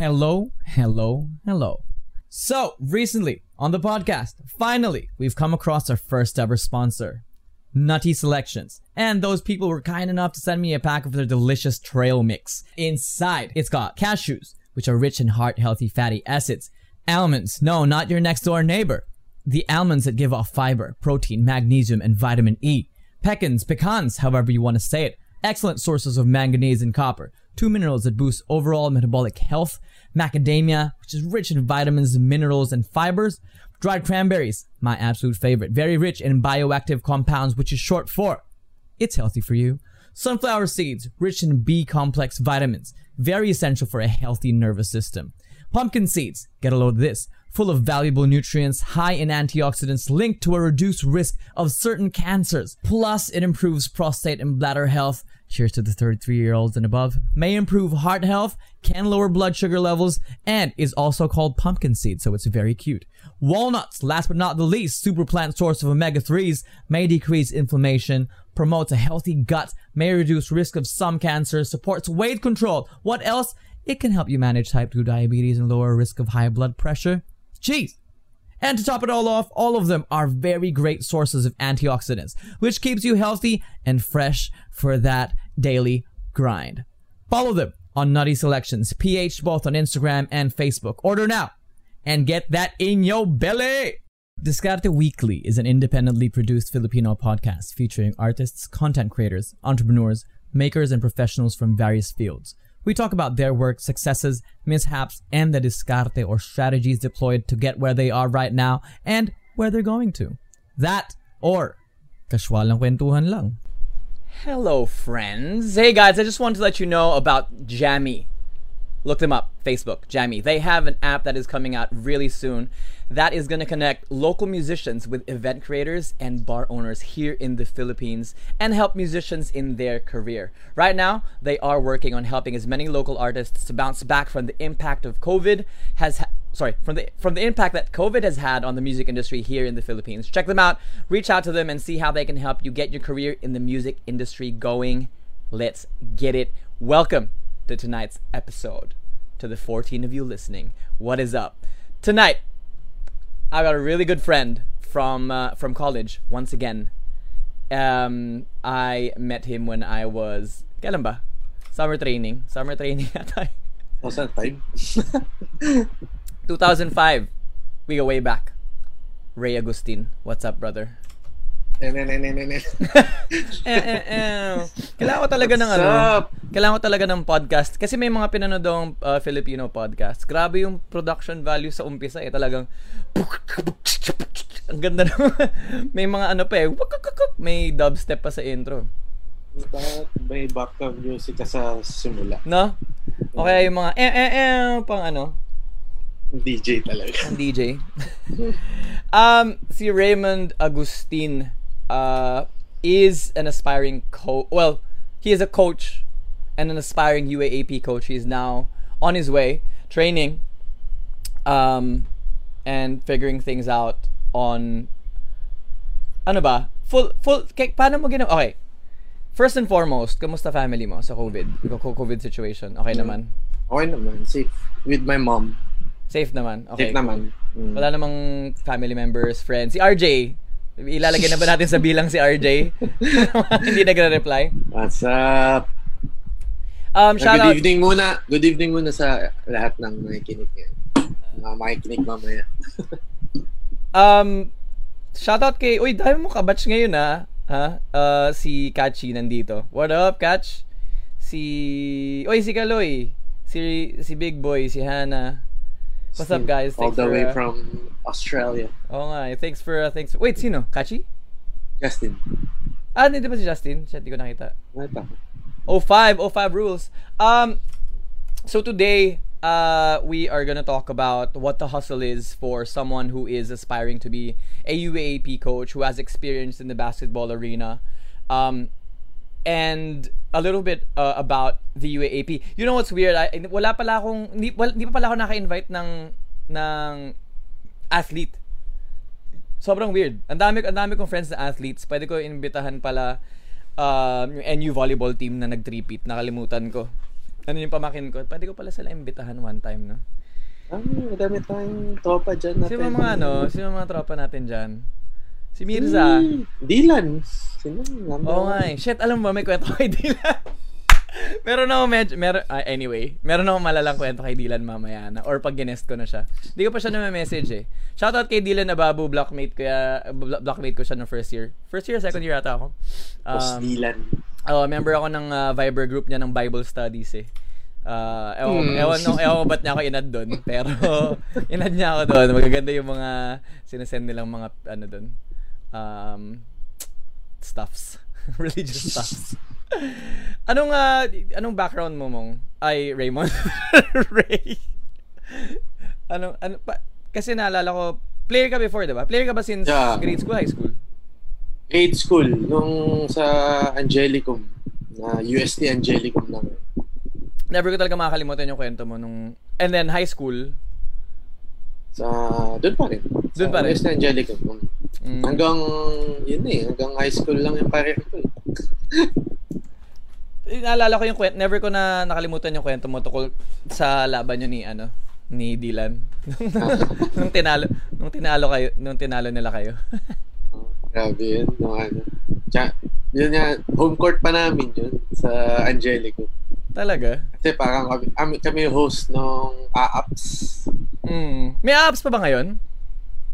Hello, hello, hello. So, recently on the podcast, finally, we've come across our first ever sponsor, Nutty Selections. And those people were kind enough to send me a pack of their delicious trail mix. Inside, it's got cashews, which are rich in heart healthy fatty acids, almonds, no, not your next door neighbor, the almonds that give off fiber, protein, magnesium, and vitamin E, pecans, pecans, however you want to say it, excellent sources of manganese and copper, two minerals that boost overall metabolic health, macadamia, which is rich in vitamins, minerals, and fibers, dried cranberries, my absolute favorite, very rich in bioactive compounds, which is short for it's healthy for you. Sunflower seeds, rich in B complex vitamins, very essential for a healthy nervous system. Pumpkin seeds, get a load of this, full of valuable nutrients, high in antioxidants linked to a reduced risk of certain cancers. Plus, it improves prostate and bladder health. Cheers to the 33 year olds and above. May improve heart health, can lower blood sugar levels, and is also called pumpkin seed, so it's very cute. Walnuts, last but not the least, super plant source of omega 3s, may decrease inflammation, promotes a healthy gut, may reduce risk of some cancers, supports weight control. What else? It can help you manage type 2 diabetes and lower risk of high blood pressure. Jeez. And to top it all off, all of them are very great sources of antioxidants, which keeps you healthy and fresh for that daily grind. Follow them on Nutty Selections, PH both on Instagram and Facebook. Order now and get that in your belly. Discarte Weekly is an independently produced Filipino podcast featuring artists, content creators, entrepreneurs, makers, and professionals from various fields. We talk about their work, successes, mishaps, and the discarte or strategies deployed to get where they are right now and where they're going to. That or casual kwentuhan lang. Hello, friends. Hey, guys, I just wanted to let you know about Jammy. Look them up, Facebook, Jammy. They have an app that is coming out really soon that is going to connect local musicians with event creators and bar owners here in the Philippines and help musicians in their career. Right now, they are working on helping as many local artists to bounce back from the impact of COVID has ha- sorry, from the from the impact that COVID has had on the music industry here in the Philippines. Check them out, reach out to them and see how they can help you get your career in the music industry going. Let's get it. Welcome to tonight's episode. To the 14 of you listening, what is up? Tonight, I got a really good friend from uh, from college. Once again, um, I met him when I was kailan ba? Summer training. Summer training ata. 2005? 2005. We go way back. Ray Agustin. What's up, brother? Eh, eh, eh, eh, eh, eh, eh. Kailangan ko talaga ng ano. Kailangan ko talaga ng podcast. Kasi may mga pinanood akong uh, Filipino podcast. Grabe yung production value sa umpisa eh. Talagang ang ganda na. may mga ano pa eh. May dubstep pa sa intro. Bakit may background music ka sa simula? No? Okay, yung mga eh, eh, eh, pang ano, DJ talaga. DJ. um, si Raymond Agustin uh, is an aspiring coach. Well, he is a coach and an aspiring UAAP coach. He is now on his way training um, and figuring things out on ano ba? Full full kay paano mo ginawa? Okay. First and foremost, kamusta family mo sa COVID? COVID situation. Okay mm. naman. Okay naman. Safe with my mom. Safe naman. Okay. Safe naman. Mm. Wala namang family members, friends. Si RJ, Ilalagay na ba natin sa bilang si RJ? Hindi nagre-reply. What's up? Um, shout good out. evening muna. Good evening muna sa lahat ng nakikinig ngayon. Mga makikinig mamaya. um, shout out kay, uy, dahil mo kabatch ngayon ah. Ha? Uh, si Kachi nandito. What up, Catch? Si, uy, si Kaloy. Si, si Big Boy, si Hannah. What's up, guys? Thanks All the for, way uh, from Australia. Oo nga. Eh. Thanks for, uh, thanks for, wait, sino? Kachi? Justin. Ah, hindi ba si Justin? Siya, di ko nakita. Nakita ko. 05, 05 rules. Um, so today, uh, we are gonna talk about what the hustle is for someone who is aspiring to be a UAAP coach who has experience in the basketball arena. Um, and a little bit uh, about the UAAP. You know what's weird? I, wala pala akong hindi, wala, hindi pa pala ako naka-invite ng ng athlete. Sobrang weird. Ang dami ang dami kong friends na athletes. Pwede ko imbitahan pala uh, yung NU volleyball team na nag-repeat. Nakalimutan ko. ano yung pamakin ko. Pwede ko pala sila imbitahan one time, no? Ah, madami tayong tropa dyan na Sino mga ano, sino mga tropa natin dyan? Si Mirza. Hmm, Dylan. Sino? Oo nga eh. Shit, alam mo ba, may kwento kay Dylan. meron ako medyo, meron, ah, anyway, meron ako malalang kwento kay Dylan mamaya na, or pag ginest ko na siya. Hindi ko pa siya na-message eh. Shoutout kay Dylan na babu, blockmate ko, ya, bl- blockmate ko siya no first year. First year, second year ata ako. Boss Um, Dylan. oh, member ako ng ah, Viber group niya ng Bible Studies eh. Uh, ewan, Hmm. ewan, no, ewan ko ba't niya ako inad doon. Pero, inad niya ako doon. Magaganda yung mga sinesend nilang mga, ano doon, um, stuffs. Religious stuffs. Anong, ah, anong background mo mong? Ay, Raymond. Ray. anong, ano, pa, kasi naalala ko, player ka before, di ba? Player ka ba since Yeah. grade school, high school? Grade school, nung sa Angelicum, na UST Angelicum lang. Never ko talaga makakalimutan yung kwento mo nung... And then high school, Sa, doon pa rin. Doon pa rin? UST Angelicum. mm, Hanggang, yun eh, hanggang high school lang yung pareho ko naalala ko yung kwento, never ko na nakalimutan yung kwento mo tungkol sa laban nyo ni, ano, ni Dylan. nung tinalo, nung tinalo kayo, nung tinalo nila kayo. Oh, grabe yun. No, ano. Tsa, yun nga, home court pa namin yun sa Angelico. talaga? Kasi parang kami, kami, kami host nung AAPS. Mm. May apps pa ba ngayon?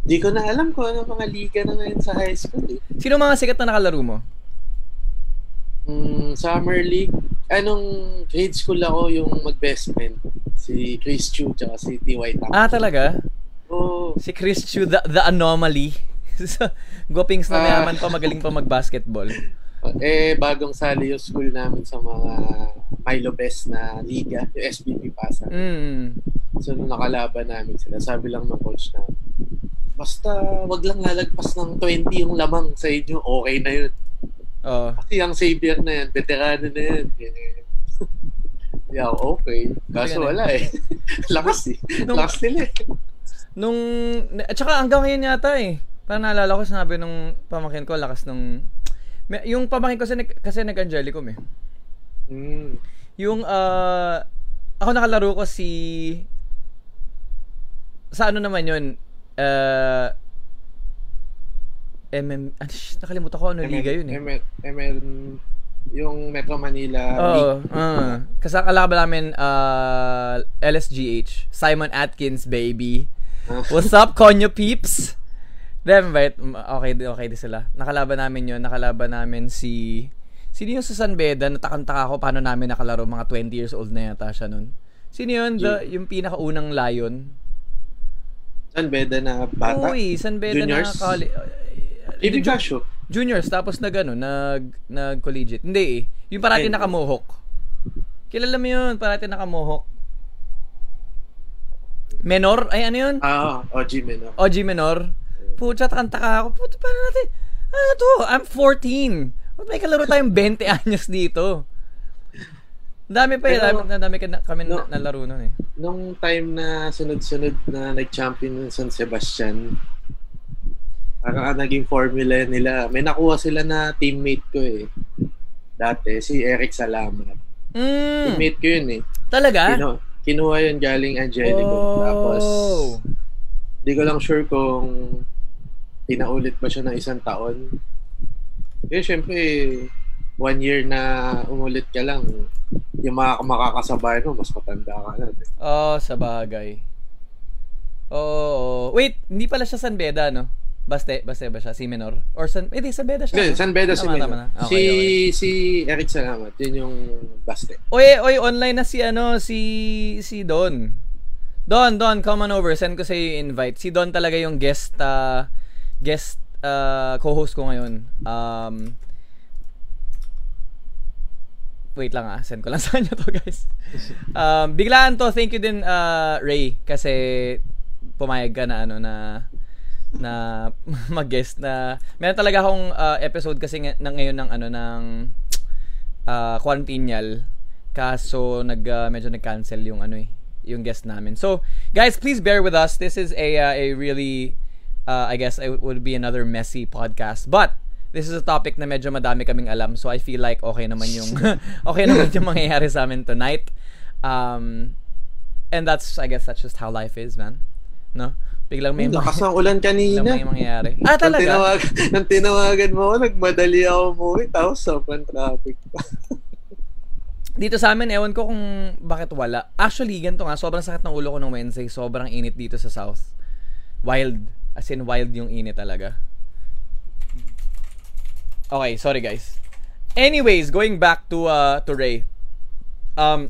Di ko na alam kung ano mga liga na ngayon sa high school eh. Sino mga sikat na nakalaro mo? Mm, summer league. Anong grade school ako yung mag-best friend. Si Chris Chu tsaka si T.Y. Tang. Ah, talaga? Oo. Si Chris Chu, the, the anomaly. Gopings na Ah. mayaman pa, magaling pa mag-basketball. eh, bagong sali yung school namin sa mga Milo Best na liga, yung SBP Pasay. Mm. So, nung nakalaban namin sila, sabi lang ng coach na, basta wag lang lalagpas ng 20 yung lamang sa inyo, okay na yun. Oh. Kasi ang savior na yan, veterano na yan. Ganyan. Yeah, okay. Kaso wala eh. Lakas eh. Nung- Lakas nila eh. Nung, at saka hanggang ngayon yata eh. Parang naalala ko, sinabi nung pamangkin ko, lakas nung, may, yung pamangkin ko kasi, kasi nag-Angelicum eh. Mm. Yung, ah, ako nakalaro ko si, sa ano naman yun, uh, MM, ah, shit, nakalimutan ko ano liga yun eh. ML, ML, yung Metro Manila Oo. League. Uh, kasi kalaban namin uh, LSGH. Simon Atkins, baby. Ah. What's up, Konyo peeps? Then, right, okay, okay din sila. Nakalaban namin yun. Nakalaban namin si... Sino yung sa San Beda? Natakantaka ako paano namin nakalaro. Mga 20 years old na yata siya nun. Sino yun? The, yung pinakaunang lion? San Beda na bata. Uy, San Beda Juniors? na Baby Casio. Juniors, tapos nag ano, nag, nag collegiate. Hindi eh. Yung parati nakamohok. Kilala mo yun, parati nakamohok. Menor? Ay, ano yun? Ah, OG Menor. OG Menor. Pucha, kanta ka ako. Puta, paano natin? Ano to? I'm 14. Ba't may kalaro tayong 20 anyos dito? Dami pa eh. Pero, Dami, dami ka na, kami no. na, nalaro nun eh. Nung time na sunod-sunod na nag-champion ng San Sebastian, parang ang naging formula nila. May nakuha sila na teammate ko eh. Dati, si Eric Salamat. Mm, Teammate ko yun eh. talaga? Kinu- kinuha yun galing Angelico. Oh. Tapos, di ko lang sure kung pinaulit ba siya ng isang taon. Eh, syempre, one year na umulit ka lang, yung mga makakasabay mo, mas matanda ka na. Oh, sa bagay. Oo. wait, hindi pala siya San Beda, no? Baste, Baste ba siya? Si Menor? Or San, eh di, San Beda siya. Hindi? San Beda si na. Okay, si, okay. si Eric Salamat, yun yung baste. Oy, oy, online na si ano, si si Don. Don, Don, come on over. Send ko sa iyo invite. Si Don talaga yung guest uh, guest uh, co-host ko ngayon. Um Wait lang ah, send ko lang sa kanya to, guys. Um, biglaan to. Thank you din uh, Ray kasi pumayag ka na ano na na mag-guest na meron talaga akong uh, episode kasi ng, na ngayon ng ano ng uh, quarantineal kaso nag uh, medyo nag-cancel yung ano eh yung guest namin. So, guys, please bear with us. This is a uh, a really uh, I guess it would be another messy podcast. But this is a topic na medyo madami kaming alam. So, I feel like okay naman yung okay naman yung mangyayari sa amin tonight. Um, and that's, I guess, that's just how life is, man. No? Biglang may, Lakas ng ulan kanina. biglang may mangyayari. Ah, Nang talaga? tinawagan, nang tinawagan mo ako, nagmadali ako umuwi, tapos sobrang traffic pa. Dito sa amin, ewan ko kung bakit wala. Actually, ganito nga, sobrang sakit ng ulo ko nung Wednesday. Sobrang init dito sa South. Wild. As in, wild yung init talaga. Okay, sorry guys. Anyways, going back to uh, to Ray. Um,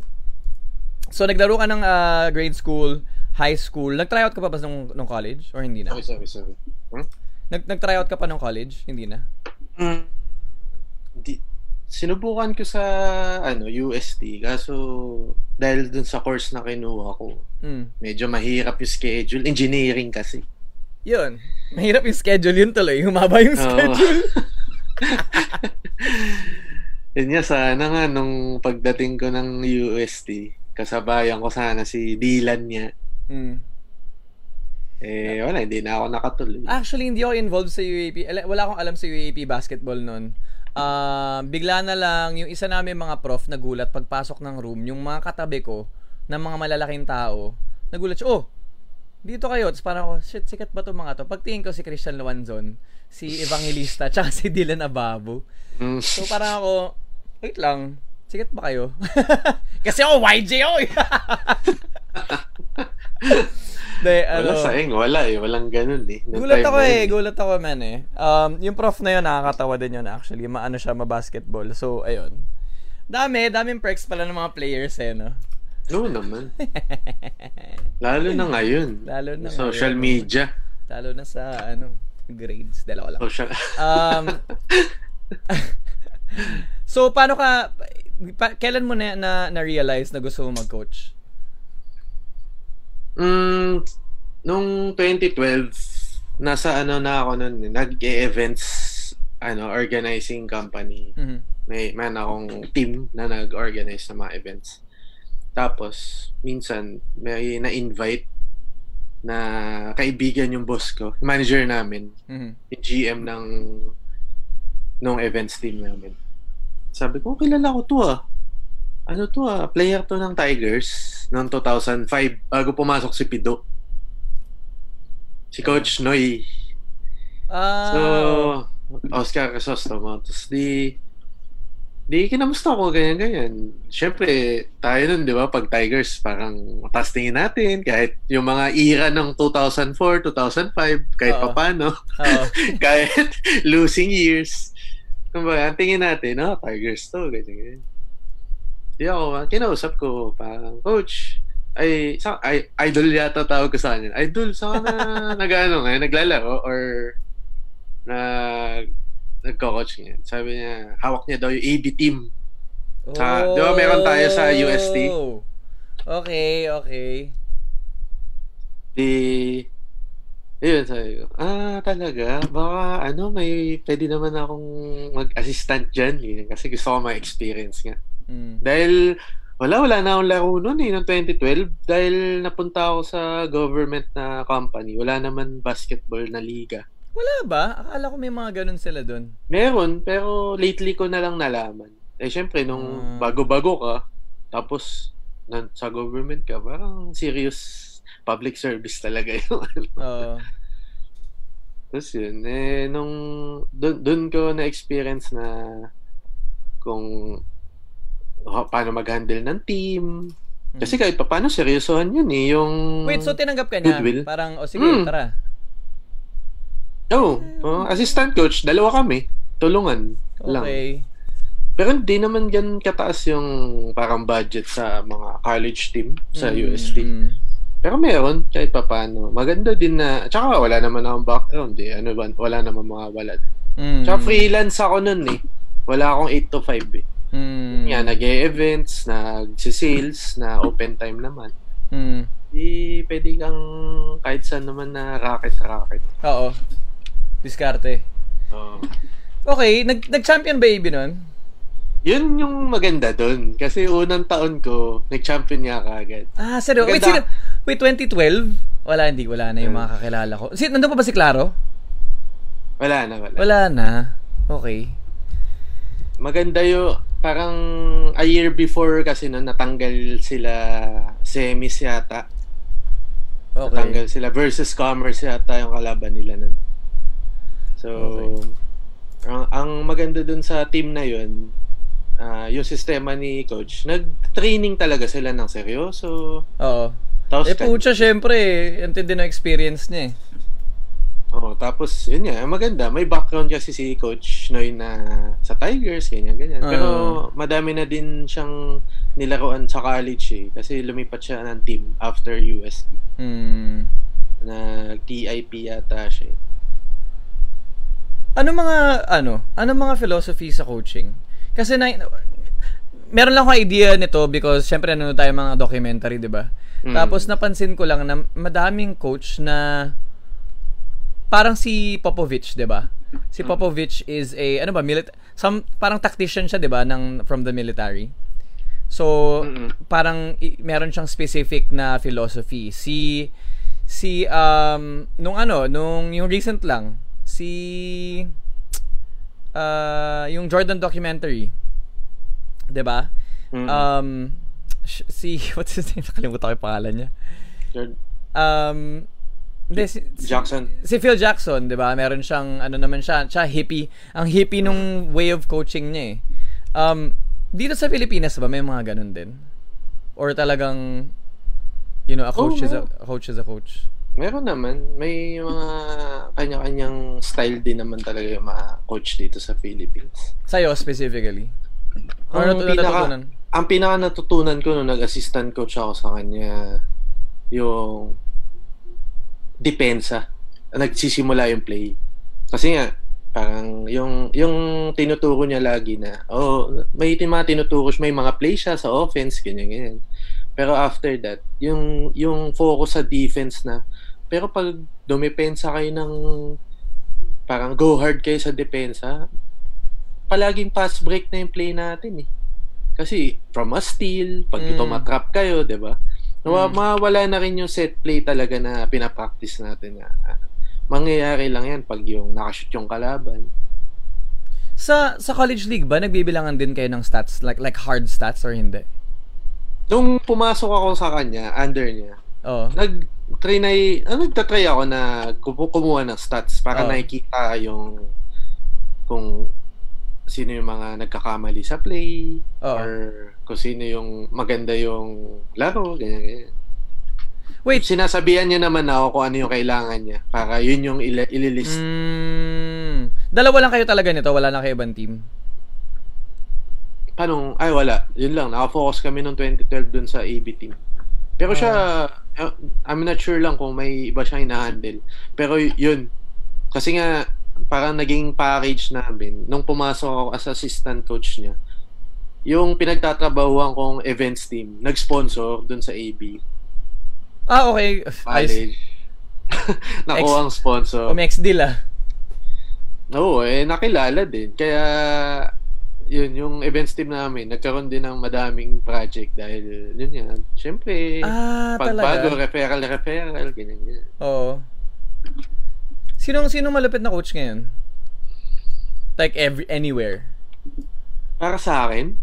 so, naglaro ka ng uh, grade school, high school. Nag-tryout ka pa ba nung, nung college? Or hindi na? Sorry, sorry, sorry. Hmm? Nag, nag-tryout ka pa nung college? Hindi na? Mm. Di, sinubukan ko sa ano UST kaso dahil dun sa course na kinuha ko Hmm. medyo mahirap yung schedule engineering kasi Yun. Mahirap yung schedule yun tuloy. Humaba yung schedule. yun nga sana nga nung pagdating ko ng UST kasabayan ko sana si Dylan niya Hmm. eh wala hindi na ako nakatuloy Actually, hindi ako involved sa UAP. Ala- Wala akong alam sa UAP basketball noon. Ah, bigla na lang yung isa namin mga prof nagulat pagpasok ng room, yung mga katabi ko ng mga malalaking tao, nagulat siya, oh, dito kayo. Tapos parang ako, shit, sikat ba to mga to? Pagtingin ko si Christian Luanzon, si Evangelista, tsaka si Dylan Ababo. Mm. So parang ako, wait lang, sikat ba kayo? Kasi ako YJ ako eh. De, wala ano, sa ing wala eh walang ganun eh Nung Gulat ako eh, yun. gulat ako man eh. Um, yung prof na yun, nakakatawa din yun actually. Maano siya, ma-basketball. So, ayun. Dami, daming perks pala ng mga players eh, no? Oo naman lalo na ngayon Lalo na social ngayon. media Lalo na sa, ano, grades. Dalawa lang. social Um, so, paano ka, pa, kailan mo na, na, na-realize na gusto mo mag-coach? Mm, nung 2012, nasa ano na ako nun, nag-events, ano, organizing company. Mhm. May man akong team na nag-organize ng mga events. Tapos, minsan, may na-invite na kaibigan yung boss ko, yung manager namin, Mhm. yung GM ng nung events team namin. Sabi ko, "Oh, kilala ko to ah. Ano to ah, player to ng Tigers noong 2005 bago pumasok si Pido. Si Coach Noy. Ah, So, Oscar Crisostomo. Tapos di, di kinamusta ko ganyan-ganyan. Siyempre, tayo nun, di ba, pag Tigers, parang mataas tingin natin. Kahit yung mga era ng 2004, 2005, kahit Oo. papano. kahit losing years. Kumbaga, tingin natin, no, Tigers to, ganyan, ganyan. Di ako, kinausap ko, parang, Coach, ay, sa, ay, idol yata tawag ko sa kanya. Idol, ka na nag-ano ngayon, naglalaro, or na nagko-coach ngayon. Sabi niya, hawak niya daw yung AB team. Sa- di ba meron tayo sa UST? Oh. Okay, okay. Di, yun, sabi ko, ah, talaga? Baka, ano, may, pwede naman akong mag-assistant dyan. eh, Kasi gusto ko ma-experience nga. Mm. Dahil, wala, wala na akong laro noon eh, noong 2012. Dahil napunta ako sa government na company. Wala naman basketball na liga. Wala ba? Akala ko may mga ganun sila dun. Meron, pero lately ko na lang nalaman. Eh, syempre, nung Ah. bago-bago ka, tapos, na, sa government ka, parang serious public service talaga ano. Oo. Tapos yun, eh, nung, dun, dun ko na-experience na kung paano mag-handle ng team. Kasi kahit pa paano, seryosohan yun eh, yung... Wait, so tinanggap ka niya? Goodwill? Parang, o sige, Mm. tara. Oo, oh, assistant coach, dalawa kami. Tulungan lang. Okay. Pero hindi naman gan kataas yung parang budget sa mga college team sa Mm, UST. Pero meron, kahit pa paano. Maganda din na, tsaka wala naman akong background eh. Ano ba, wala naman mga walad. Mm. Tsaka freelance ako nun eh. Wala akong 8 to 5 eh. Mm. Nga, nag-e-events, nag-sales, na open time naman. Mm. Di pwede kang kahit saan naman na racket-racket. Oo. Diskarte. Oo. Okay, nag nag-champion ba AB nun? Yun yung maganda dun. Kasi unang taon ko, nag-champion nga kagad. Ah, seryo. Wait, sino? Wait, 2012? Wala, hindi. Wala na yung mga kakilala ko. Si, nandun pa ba si Claro? Wala na, wala. Wala na. Okay. Maganda yung parang a year before kasi no, natanggal sila semis yata. Okay. Natanggal sila versus Commerce yata yung kalaban nila nun. So, Okay. ang, ang maganda dun sa team na yun, ah, yung sistema ni coach, nag-training talaga sila ng seryoso. Oo. Tapos, Eh, pucha, syempre, intindi na experience niya eh. Oh, tapos yun nga, maganda. May background kasi si Coach Noy na sa Tigers, ganyan, ganyan. Ah. Pero madami na din siyang nilaruan sa college eh. Kasi lumipat siya ng team after USD. Hmm. Na TIP yata siya. eh. Ano mga, ano, ano mga philosophy sa coaching? Kasi na, meron lang akong idea nito because syempre ano tayo mga documentary, di ba? Mm. Tapos napansin ko lang na madaming coach na parang si Popovich, 'di ba? Si Popovich is a ano ba, milit some parang tactician siya, 'di ba, ng from the military. So, Mm-mm. parang i- meron siyang specific na philosophy. Si si um nung ano, nung yung recent lang, si uh, yung Jordan documentary. 'Di ba? Mm. Um si what's his name? Nakalimutan ko yung pangalan niya. Um hindi, si, Jackson. Si Phil Jackson, 'di ba? Meron siyang ano naman siya, siya hippie. Ang hippie nung way of coaching niya eh. Um dito sa Pilipinas ba may mga ganun din? Or talagang you know, a coach is a, a coach is a coach. Meron naman. May mga kanya-kanyang style din naman talaga yung mga coach dito sa Philippines. Sa'yo specifically. Or Ang natu- pinaka- natutunan? Ang pinaka natutunan ko nung nag-assistant coach ako sa kanya, yung depensa. Nagsisimula yung play. Kasi nga, parang yung yung tinuturo niya lagi na, oh, may mga tinuturo may mga play siya sa offense, ganyan, ganyan. Pero after that, yung yung focus sa defense na, pero pag dumepensa kayo ng parang go hard kayo sa depensa, palaging pass break na yung play natin eh. Kasi from a steal, pag Mm. ito matrap kayo, 'di ba? Nawa, Mm. mawawala na rin yung set play talaga na pinapractice natin na ah, mangyayari lang yan pag yung nakashoot yung kalaban. Sa sa college league ba nagbibilangan din kayo ng stats like like hard stats or hindi? Nung pumasok ako sa kanya, under niya, Oh. nag-try na, ah, nagtatry ako na kumu- kumuha ng stats para Oo. nakikita yung kung sino yung mga nagkakamali sa play Oo. or kung sino yung maganda yung laro, ganyan, ganyan. Wait, Sinasabihan niya naman ako kung ano yung kailangan niya para yun yung ili- ililist. Mm, dalawa lang kayo talaga nito, wala na kayo ibang team. Paano? Ay, wala. Yun lang. Nakafocus kami noong 2012 dun sa AB team. Pero siya, uh, I'm not sure lang kung may iba siyang ina-handle. Pero yun. Kasi nga, parang naging package namin. Nung pumasok ako as assistant coach niya, yung pinagtatrabahuan kong events team, nag-sponsor dun sa AB. Ah, okay. College. Nakuha ang sponsor. Umex deal ah. Oo, eh, nakilala din. Kaya, yun, yung events team namin, nagkaroon din ng madaming project dahil, yun yan, syempre, Ah, pagbago, talaga. referral, referral, ganyan, ganyan. Oo. Sinong sinong malupit na coach ngayon? Like every anywhere. Para sa akin,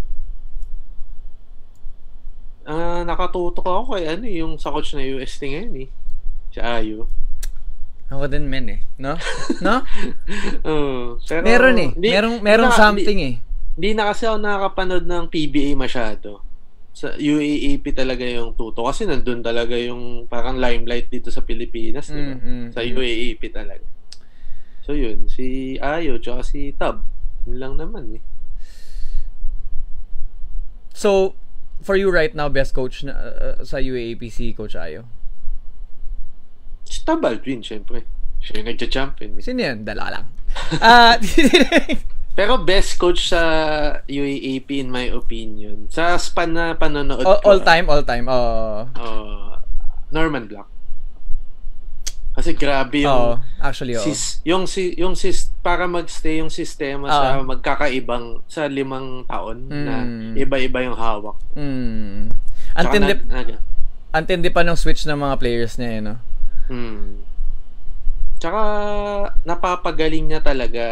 ah nakatutok ako kay ano, eh, yung sa coach na UST ngayon eh. Si Ayo. Ako din men eh, no? No? Oo, pero, meron eh. hindi- merong merong na- something eh. Hindi, na kasi ako nakakapanood ng PBA masyado. Sa UAAP talaga yung tuto. Kasi nandun talaga yung parang limelight dito sa Pilipinas, di ba? Mm, mm, Sa mm. UAAP talaga. So yun, si Ayo tsaka si Tab. Yun lang naman eh. So, for you right now, best coach na uh, sa UAAP si Coach Ayo. Si Tab Aldrin, syempre. Siya yung nagcha-champion. Eh. Sino yan? Dala lang. Ah, Pero best coach sa UAAP in my opinion. Sa span na panonood all, ko. all time, all time. Oh. uh, Norman Black. Kasi grabe yung Oo, actually, oo. sis, yung si yung sis para magstay yung sistema sa Oo. magkakaibang sa limang taon na Mm. iba-iba yung hawak. Mm. Antindi, na, na, antindi pa ng switch ng mga players niya, eh, no? mm. Tsaka napapagaling niya talaga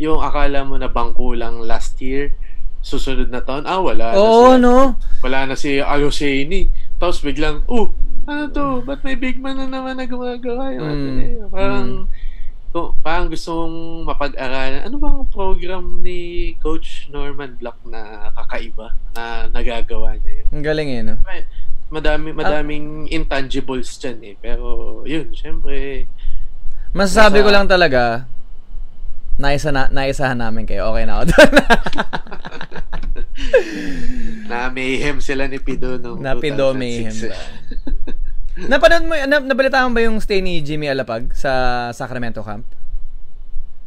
yung akala mo na bangko lang last year, susunod na taon, ah, wala Oo, na si, no? wala na si Aloseni. Tapos biglang, oh, ano to? Ba't may big man na naman na gumagawa? Yung Mm. Ateneo? Parang, to, parang gusto mong mapag-aralan. Ano bang program ni Coach Norman Block na kakaiba na nagagawa niya yun? Ang galing eh, no? Madami, madaming intangibles dyan eh. Pero, yun, syempre, Masasabi Nasa- ko lang talaga, naisa na, naisahan namin kayo. Okay na ako doon. na mayhem sila ni Pido nung na Pido 2006 Mayhem ba? Napanood mo, na, nabalitaan mo ba yung stay ni Jimmy Alapag sa Sacramento camp?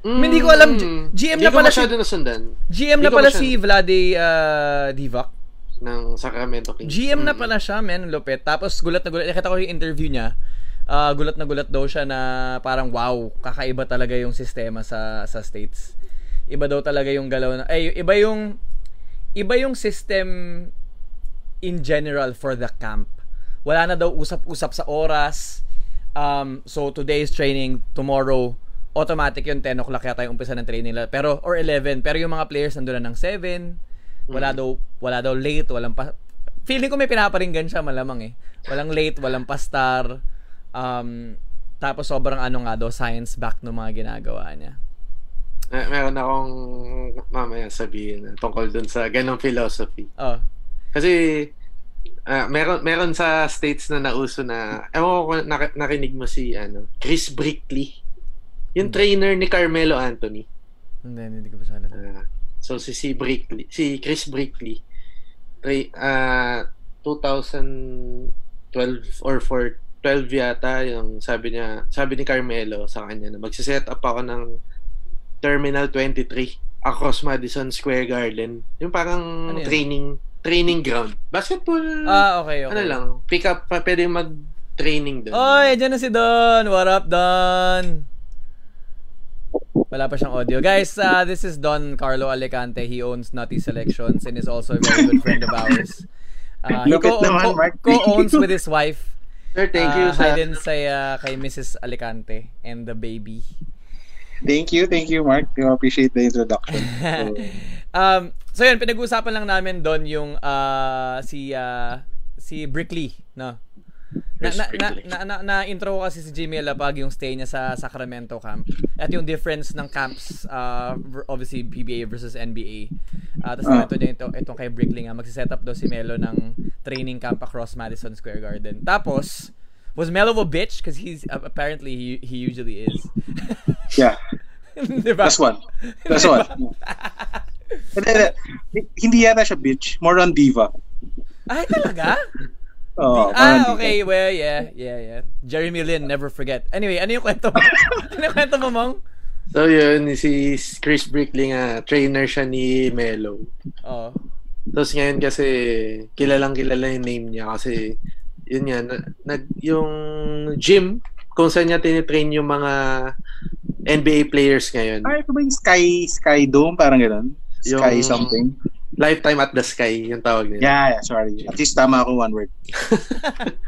Mm, Hindi ko alam, G- GM na pala si- nasundan GM na pala masyado- si Vlade uh, Divac. ng Sacramento Kings. GM na Mm. pala siya, men, lupit. Tapos gulat na gulat, nakita ko yung interview niya. Ah, gulat na gulat daw siya na parang wow, kakaiba talaga yung sistema sa sa states. Iba daw talaga yung galaw na ay iba yung iba yung system in general for the camp. Wala na daw usap-usap sa oras. Um, so today's training, tomorrow automatic yung 10 o'clock yata yung umpisa ng training nila. Pero, or 11. Pero yung mga players nandun na ng 7. Wala daw, wala daw late, walang pa... Feeling ko may pinaparinggan siya malamang eh. Walang late, walang pastar. Um, tapos sobrang ano nga daw, science back ng mga ginagawa niya. Eh, meron akong mamaya sabihin tungkol dun sa ganong philosophy. Oh. Kasi ah, meron meron sa states na nauso na ewan ko narinig mo si ano Chris Brickley. Yung trainer ni Carmelo Anthony. Hindi, hindi ko pa siya alam. Ah, so si si Brickley, si Chris Brickley. Tra- ah 2012 or for 12 yata yung sabi niya, sabi ni Carmelo sa kanya na magse-set up ako ng Terminal 23 across Madison Square Garden. Yung parang Ano yun? training training ground. Basketball. Ah, okay, okay. Ano lang, pick up, pa, pwede mag-training doon. Oy, dyan na si Don. What up, Don? Wala pa siyang audio. Guys, uh, this is Don Carlo Alicante. He owns Nutty Selections and is also a very good friend of ours. Uh, he co- co- Mark. co-owns with his wife. Sir, thank you Uh, sa... Hi din sa, uh, kay Mrs. Alicante and the baby. Thank you, thank you, Mark. I appreciate the introduction. So, um, so yun, pinag-uusapan lang namin doon yung uh, si uh, si Brickley, no? Na, na, na, na, na, na intro ko kasi si Jimmy Alapag yung stay niya sa Sacramento camp. At yung difference ng camps, uh, obviously PBA versus NBA. Uh, tapos Ah. ito din ito, itong kay Brickley nga, magsiset up daw si Melo ng training camp across Madison Square Garden. Tapos, was Melo a bitch? Because he's, uh, apparently, he, he usually is. yeah, diba? that's one. That's one. Hindi, hindi. Hindi yata siya bitch. More on diva. Ay, talaga? Parang Ah, okay. Well, yeah, yeah, yeah. Jeremy Lin, never forget. Anyway, ano yung kwento mo? ano yung kwento mo, Mong? So yun, si Chris Brickley nga, trainer siya ni Melo. Oo. Tapos ngayon kasi, kilalang kilala yung name niya kasi, yun nga, na, nag, yung gym, kung saan niya tinitrain yung mga NBA players ngayon. Ah, ito ba yung Sky, Sky Dome? Parang gano'n? Sky Yung- something? Lifetime at the Sky, yung tawag nila. Yeah, yeah, sorry. At least tama ako one word.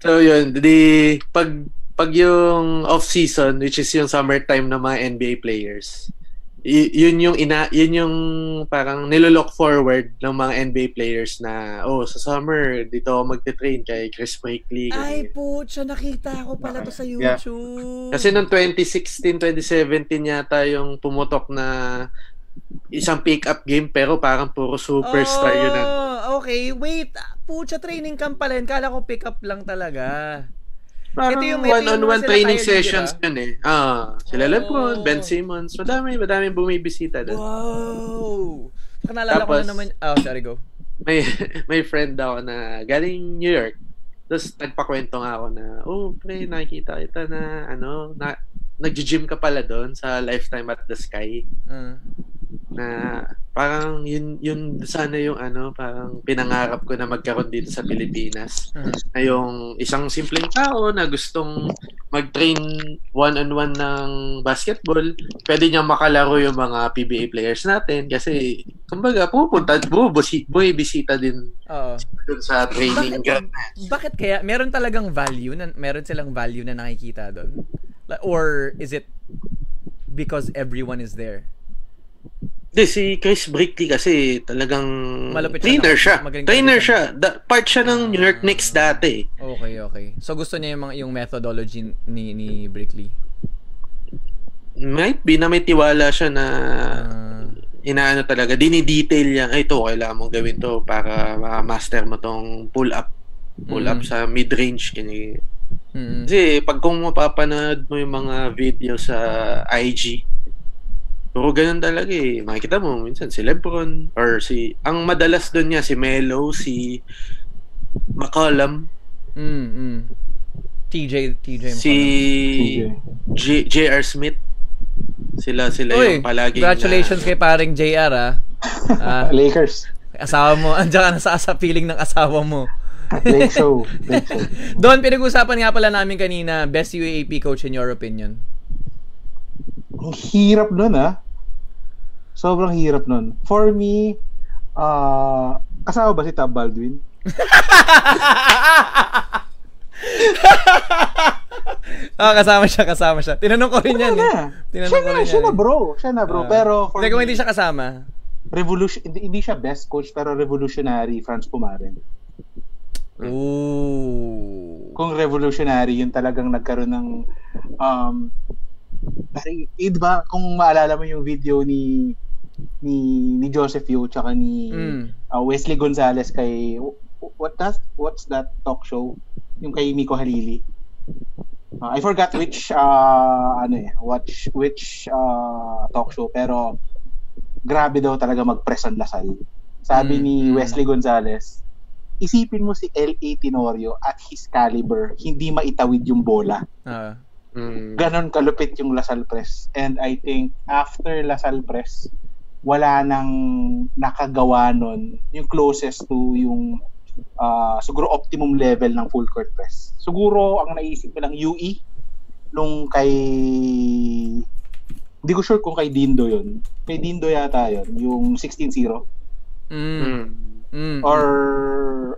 So yun, di pag pag yung off season which is yung summertime ng mga NBA players. y- yun yung ina yun yung parang nilolook forward ng mga NBA players na oh sa summer dito ako magte-train kay Chris Brickley. Ay, ganyan. putya, nakita ko pala to sa Yeah. YouTube. Kasi noong 2016, 2017 yata yung pumutok na isang pick-up game pero parang puro superstar yun. ang- Oh, okay. Wait. Pucha, training camp pala yun. Kala ko pick up lang talaga. Parang Ito yung- one-on-one training sessions yun eh. Ah, sila Oh. LeBron, Ben Simmons, madami, madami bumibisita doon. Wow. Saka naalala ko na naman. Oh, sorry, go. May may friend ako na galing New York. Tapos nagpakwento nga ako na, oh, pre, nakikita kita na, ano, na, nag-gym ka pala doon sa Lifetime at the Sky. Uh, Na parang yun, yun sana yung ano, parang pinangarap ko na magkaroon dito sa Pilipinas. uh, na yung isang simpleng tao na gustong mag-train one-on-one ng basketball, pwede niyang makalaro yung mga PBA players natin kasi, kumbaga, pupunta, bubusi, buibisita din dun sa training Bakit, bakit kaya? Meron talagang value na meron silang value na nakikita doon? Or is it because everyone is there. Hindi, si Chris Brickley kasi talagang Malupit siya trainer na- siya. magaling Trainer siya. Da, part siya ng New York Knicks dati. Okay, okay. So gusto niya yung mga yung methodology ni ni Brickley. Might be na may tiwala siya na Ah, inaano talaga, dinidetail niya, ay ito, kailangan mong gawin to para ma-master mo tong pull-up. Pull-up Mhm. sa mid-range. Kanya. mm, Kasi pag kung mapapanood mo yung mga video sa IG, puro ganun talaga eh. Makikita mo minsan si Lebron or si, ang madalas doon niya si Melo, si McCollum, mm, mm. TJ TJ si McCollum. J- J.R. Smith. Sila sila Uy, yung palagi congratulations kay paring JR ah. Ah, Lakers. asawa mo, andiyan ka na sa, sa feeling ng asawa mo. Lake show. Lake show. Don, pinag-usapan nga pala namin kanina, best UAP coach in your opinion. Ang hirap nun ah. Sobrang hirap nun. For me, ah kasama ba si Tab Baldwin? ah, kasama siya, kasama siya. Tinanong ko rin yan Wala eh. na. Tinanong Siya ko na, rin siya yan na eh. bro. Siya na bro. Ah. pero for kung me, hindi siya kasama. revolution, hindi, hindi siya best coach pero revolutionary Franz Pumaren. Ooh. Kung revolutionary, yun talagang nagkaroon ng um pare, eh, di ba, kung maalala mo yung video ni ni ni Joseph Yu tsaka ni Mm. uh, Wesley Gonzalez kay what that what's that talk show yung kay Miko Halili Uh, I forgot which uh, ano eh which which uh, talk show pero grabe daw talaga mag-press ang Lasal sabi Mm, ni mm. Wesley Gonzalez isipin mo si L.A. Tenorio at his caliber hindi maitawid yung bola Ah. Mm. ganon kalupit yung Lasal Press. And I think after Lasal Press, wala nang nakagawa nun yung closest to yung ah, siguro optimum level ng full court press. Siguro ang naisip ko lang UE nung kay hindi ko sure kung kay Dindo yun. Kay Dindo yata yun, yung 16-0 Mm. Mm. Mm. or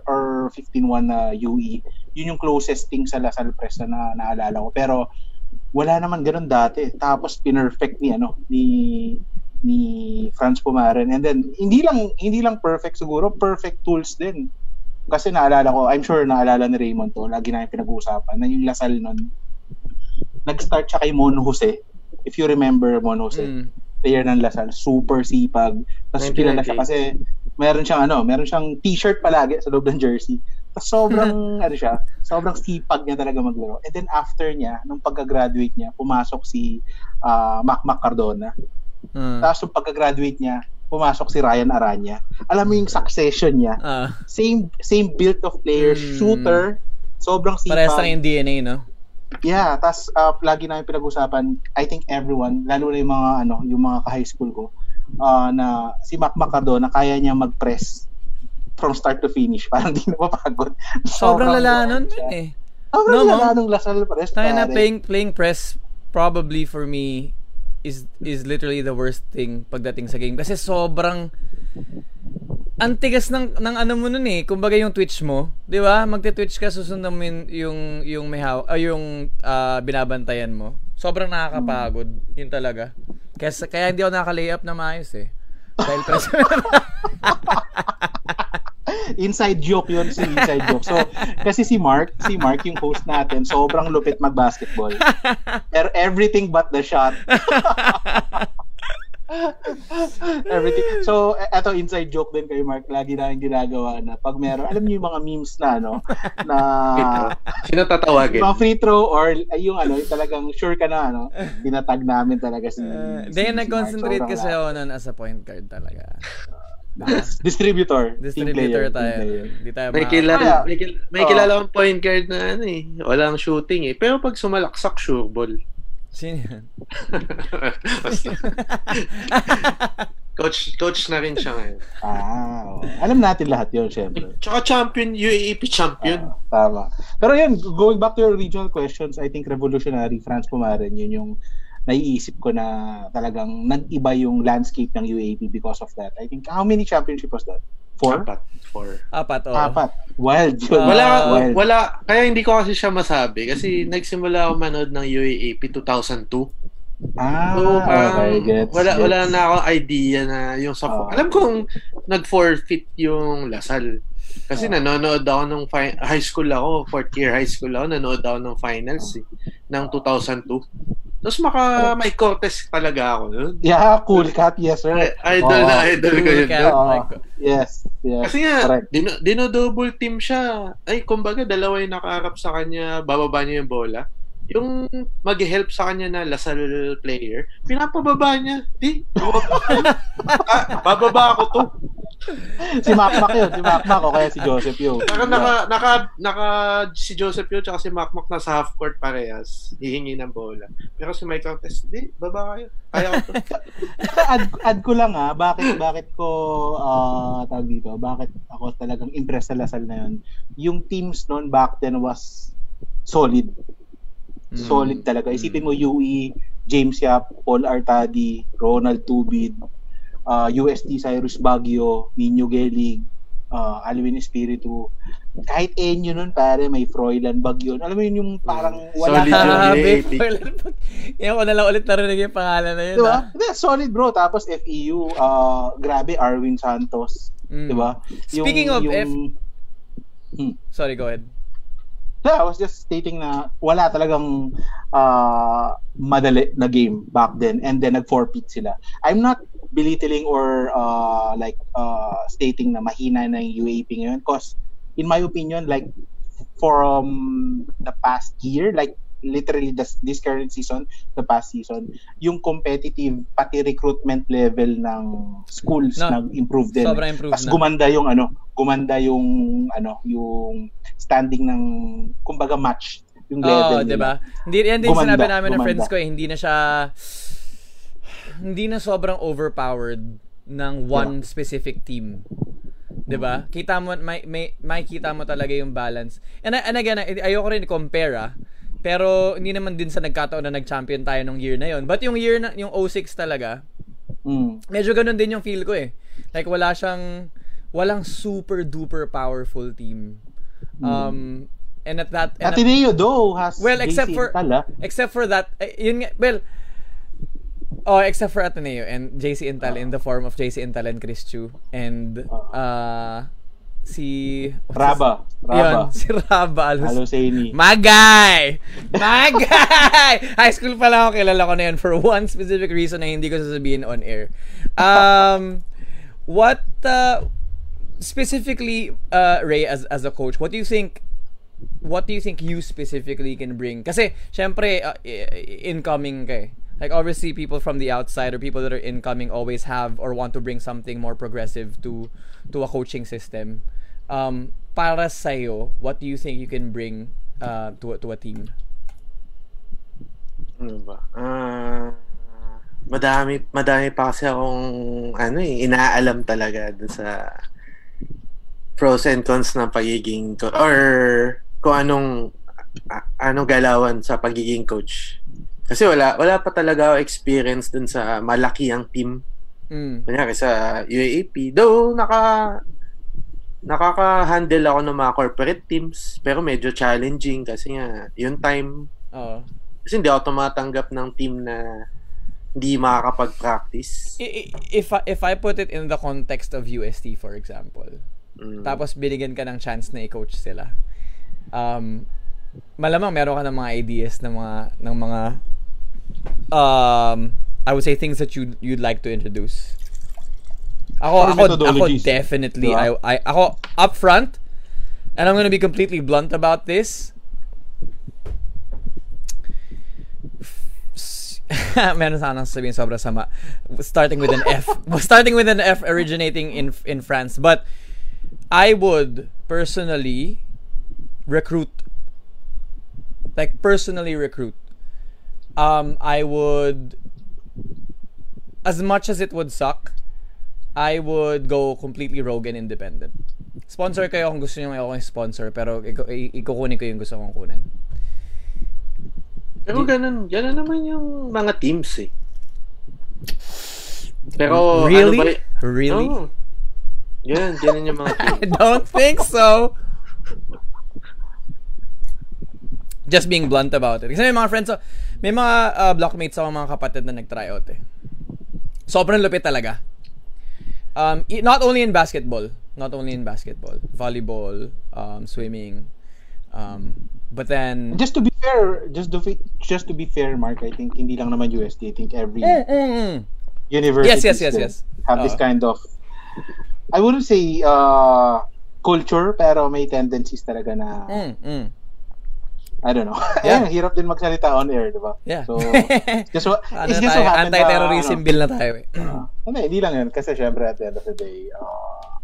or 15-1 na UE. Yun yung closest thing sa Lasal Press na naalala ko. Pero wala naman ganun dati. Tapos pinerfect ni ano ni ni Franz Pumaren. And then hindi lang hindi lang perfect siguro, perfect tools din. Kasi naalala ko, I'm sure naalala ni Raymond to, lagi namin pinag-uusapan na yung Lasal nun nag-start siya kay Mon Jose. If you remember Mon Jose Mm. player ng Lasal, super sipag. Tapos 1998. kilala siya kasi meron siyang ano, meron siyang t-shirt palagi sa loob ng jersey. Tapos sobrang ano siya, sobrang sipag niya talaga maglaro. And then after niya, nung pagka-graduate niya, pumasok si ah, Mac Mac Cardona. Ah. Tapos nung pagka-graduate niya, pumasok si Ryan Aranya. Alam mo yung succession niya, Ah. same same build of player, Hmm. shooter, sobrang Parehas lang sipag. yung DNA, no? Yeah, tas uh, lagi namin pinag-usapan, I think everyone, lalo na yung mga ano, yung mga ka-high school ko, uh, na si Mac Macardona kaya niya mag-press from start to finish, parang di na mapagod. Sobrang lala nun, eh. Sobrang No, lala nung Lasal press. Tayo na playing playing press probably for me is is literally the worst thing pagdating sa game. Kasi sobrang ang tigas ng ng ano mo nun eh. Kumbaga yung twitch mo 'di ba? Magte-twitch ka susundan mo yung yung, yung may haw- ah, yung ah, binabantayan mo sobrang nakakapagod yun talaga kaya kaya hindi ako nakaka-layup na maayos eh dahil press Inside joke yun, si inside joke. So, kasi si Mark, si Mark, yung host natin, sobrang lupit mag-basketball. Pero everything but the shot. everything. So, e- eto inside joke din kay Mark. Lagi na ginagawa na pag meron, alam niyo yung mga memes na, no? Na, Sino tatawagin? mga free throw or ay, yung ano, yung talagang sure ka na, ano? Tinatag namin talaga si, Uh, si, Then si nag-concentrate kasi ako nun as a point guard talaga. Dis- Distributor. Distributor player, tayo. player. Hindi tayo May kilala, Kaya, may, kil- may oh. kilala akong point guard na ano eh. Walang shooting eh. Pero pag sumalaksak, sure ball. Sino yan? Coach, coach na rin siya ngayon. Ah, alam natin lahat yun, syempre. Tsaka champion, UAP champion. Ah, tama. Pero yun, going back to your regional questions, I think revolutionary France Pumaren, yun yung naiisip ko na talagang nag-iba yung landscape ng UAP because of that. I think, how many championship was that? Four? Apat. Four. Apat, oh. Apat. Wild. Ah, Wala, Wild. wala, kaya hindi ko kasi siya masabi kasi nagsimula ako manood ng UAAP 2002. Ah, So, parang okay, gets, wala, gets. wala na akong idea na yung sa... Ah. alam kong nag-forfeit yung Lasal. Kasi Ah. nanonood ako nung fi- high school ako, fourth year high school ako, nanonood ako ng finals eh, ng 2002. Tapos maka Mike Cortez talaga ako nun. Yeah, cool cat, yes sir. I- Idol Oo. na idol ko yun. Cool cat. Like, Yes, yes. Kasi nga, Correct. dino, dino-double team siya. Ay, kumbaga, dalawa yung nakaharap sa kanya, bababa niya yung bola. Yung mag-help sa kanya na Lasal player, pinapababa niya. Di, bababa, ah, bababa ako to. Si Makmak yun, si Makmak o kaya si Joseph yun. Naka, naka, naka, naka, si Joseph yun, tsaka si Makmak nasa half court parehas, hihingi ng bola. Pero si Mike Cortez, di, baba kayo. Kaya ko to. add, add ko lang ah, bakit bakit ko ah tawag dito, bakit ako talagang impressed sa Lasal na yun. Yung teams noon back then was solid. Mm. Solid talaga. Isipin mo UE, James Yap, Paul Artadi, Ronald Tubid, uh, UST Cyrus Baguio, Nino Gelig, uh, Alvin Espiritu. Kahit Enyo nun, pare, may Froilan Bagyo. Alam mo yun yung parang wala Solid ka- yun. Grabe. UAAP. Yan ko na lang ulit narinig yung pangalan na yun. Diba? ah. Hindi, solid bro. Tapos FEU, uh, grabe, Arwin Santos. Mm. Diba? Speaking of F... Hmm. Sorry, go ahead. Yeah, I was just stating na wala talagang uh, madali na game back then and then nag-forfeit sila. I'm not belittling or uh, like uh, stating na mahina na yung UAP ngayon because in my opinion like from the past year like literally this, this current season the past season yung competitive pati recruitment level ng schools No, nag-improve din Sobrang improved Tapos na. gumanda yung ano, gumanda yung ano, yung standing ng kumbaga match yung level Oo, nila. di ba? Hindi, yan din Gumanda, sinabi namin ng gumanda. friends ko eh, hindi na siya, hindi na sobrang overpowered ng one specific team. 'Di ba? Kita mo may may makikita mo talaga yung balance. And and again, ay- ayoko rin i-compare ah. Pero hindi naman din sa nagkataon na nag-champion tayo nung year na yon. But yung year na yung 06 talaga, Mm. medyo ganun din yung feel ko eh. Like wala siyang walang super duper powerful team. Um and at that and at- Ateneo though has Well, except for ah. except for that, eh, yun nga, well, oh, except for Ateneo and JC Intal in the form of JC Intal and Chris Chu and uh si his- Raba, Raba. Yun, si Raba Alos. Aloseni. Magay! Magay! High school pa lang ako kilala ko na yun for one specific reason na hindi ko sasabihin on air. Um, what, uh, specifically, uh, Ray, as, as a coach, what do you think what do you think you specifically can bring? Kasi, syempre, uh, incoming ka eh. Like, obviously, people from the outside or people that are incoming always have or want to bring something more progressive to to a coaching system. Um, para sa'yo, what do you think you can bring uh, to, to a team? Ano ba? Ah, madami, madami pa kasi akong ano eh, inaalam talaga dun sa pros and cons ng pagiging co- or kung anong anong galawan sa pagiging coach. Kasi wala wala pa talaga ako experience dun sa malaki ang team. Mm. Kunyari sa UAAP, though naka nakaka-handle ako ng mga corporate teams, pero medyo challenging kasi nga yung time Oo. kasi hindi ako tumatanggap ng team na hindi makakapag-practice. If, if I put it in the context of UST, for example, Mm. tapos binigyan ka ng chance na i-coach sila. Um, malamang meron ka ng mga ideas ng mga ng mga um I would say things that you you'd like to introduce. Ako Or ako ako definitely Diba? I, I ako up front and I'm gonna be completely blunt about this. Meron sana sabihin sobrang sama. Starting with an F. Starting with an F originating in in France. But I would personally recruit like personally recruit. Um I would as much as it would suck, I would go completely rogue and independent. Sponsor kayo kung gusto niyo ako yung sponsor pero i- ikukunin ko yung gusto kong kunin. Pero ganun, ganun naman yung mga teams eh. Pero really? ano ba? Really? Oo. Ganun, ganun yung mga I teams. don't think so. Just being blunt about it. Kasi may mga friends, May mga uh, blockmates ako mga kapatid na nag-tryout eh. Sobrang lupit talaga. Um, not only in basketball, not only in basketball, volleyball, um, swimming, um, but then Just to be fair, just to be, just to be fair, Mark, I think hindi lang naman USD. I think every Mm, mm, mm. university Yes, yes, yes, yes. have this Oo. kind of I wouldn't say uh, culture, pero may tendencies talaga na Mm, mm. I don't know. Yeah. Yeah. hirap din magsalita on air, di ba? Yeah. So, just, what, ano it's just tayo, so happened Anti-terrorism na, bill na tayo eh. ano, uh, hindi, hindi lang yun. Kasi syempre at the end of the day, uh,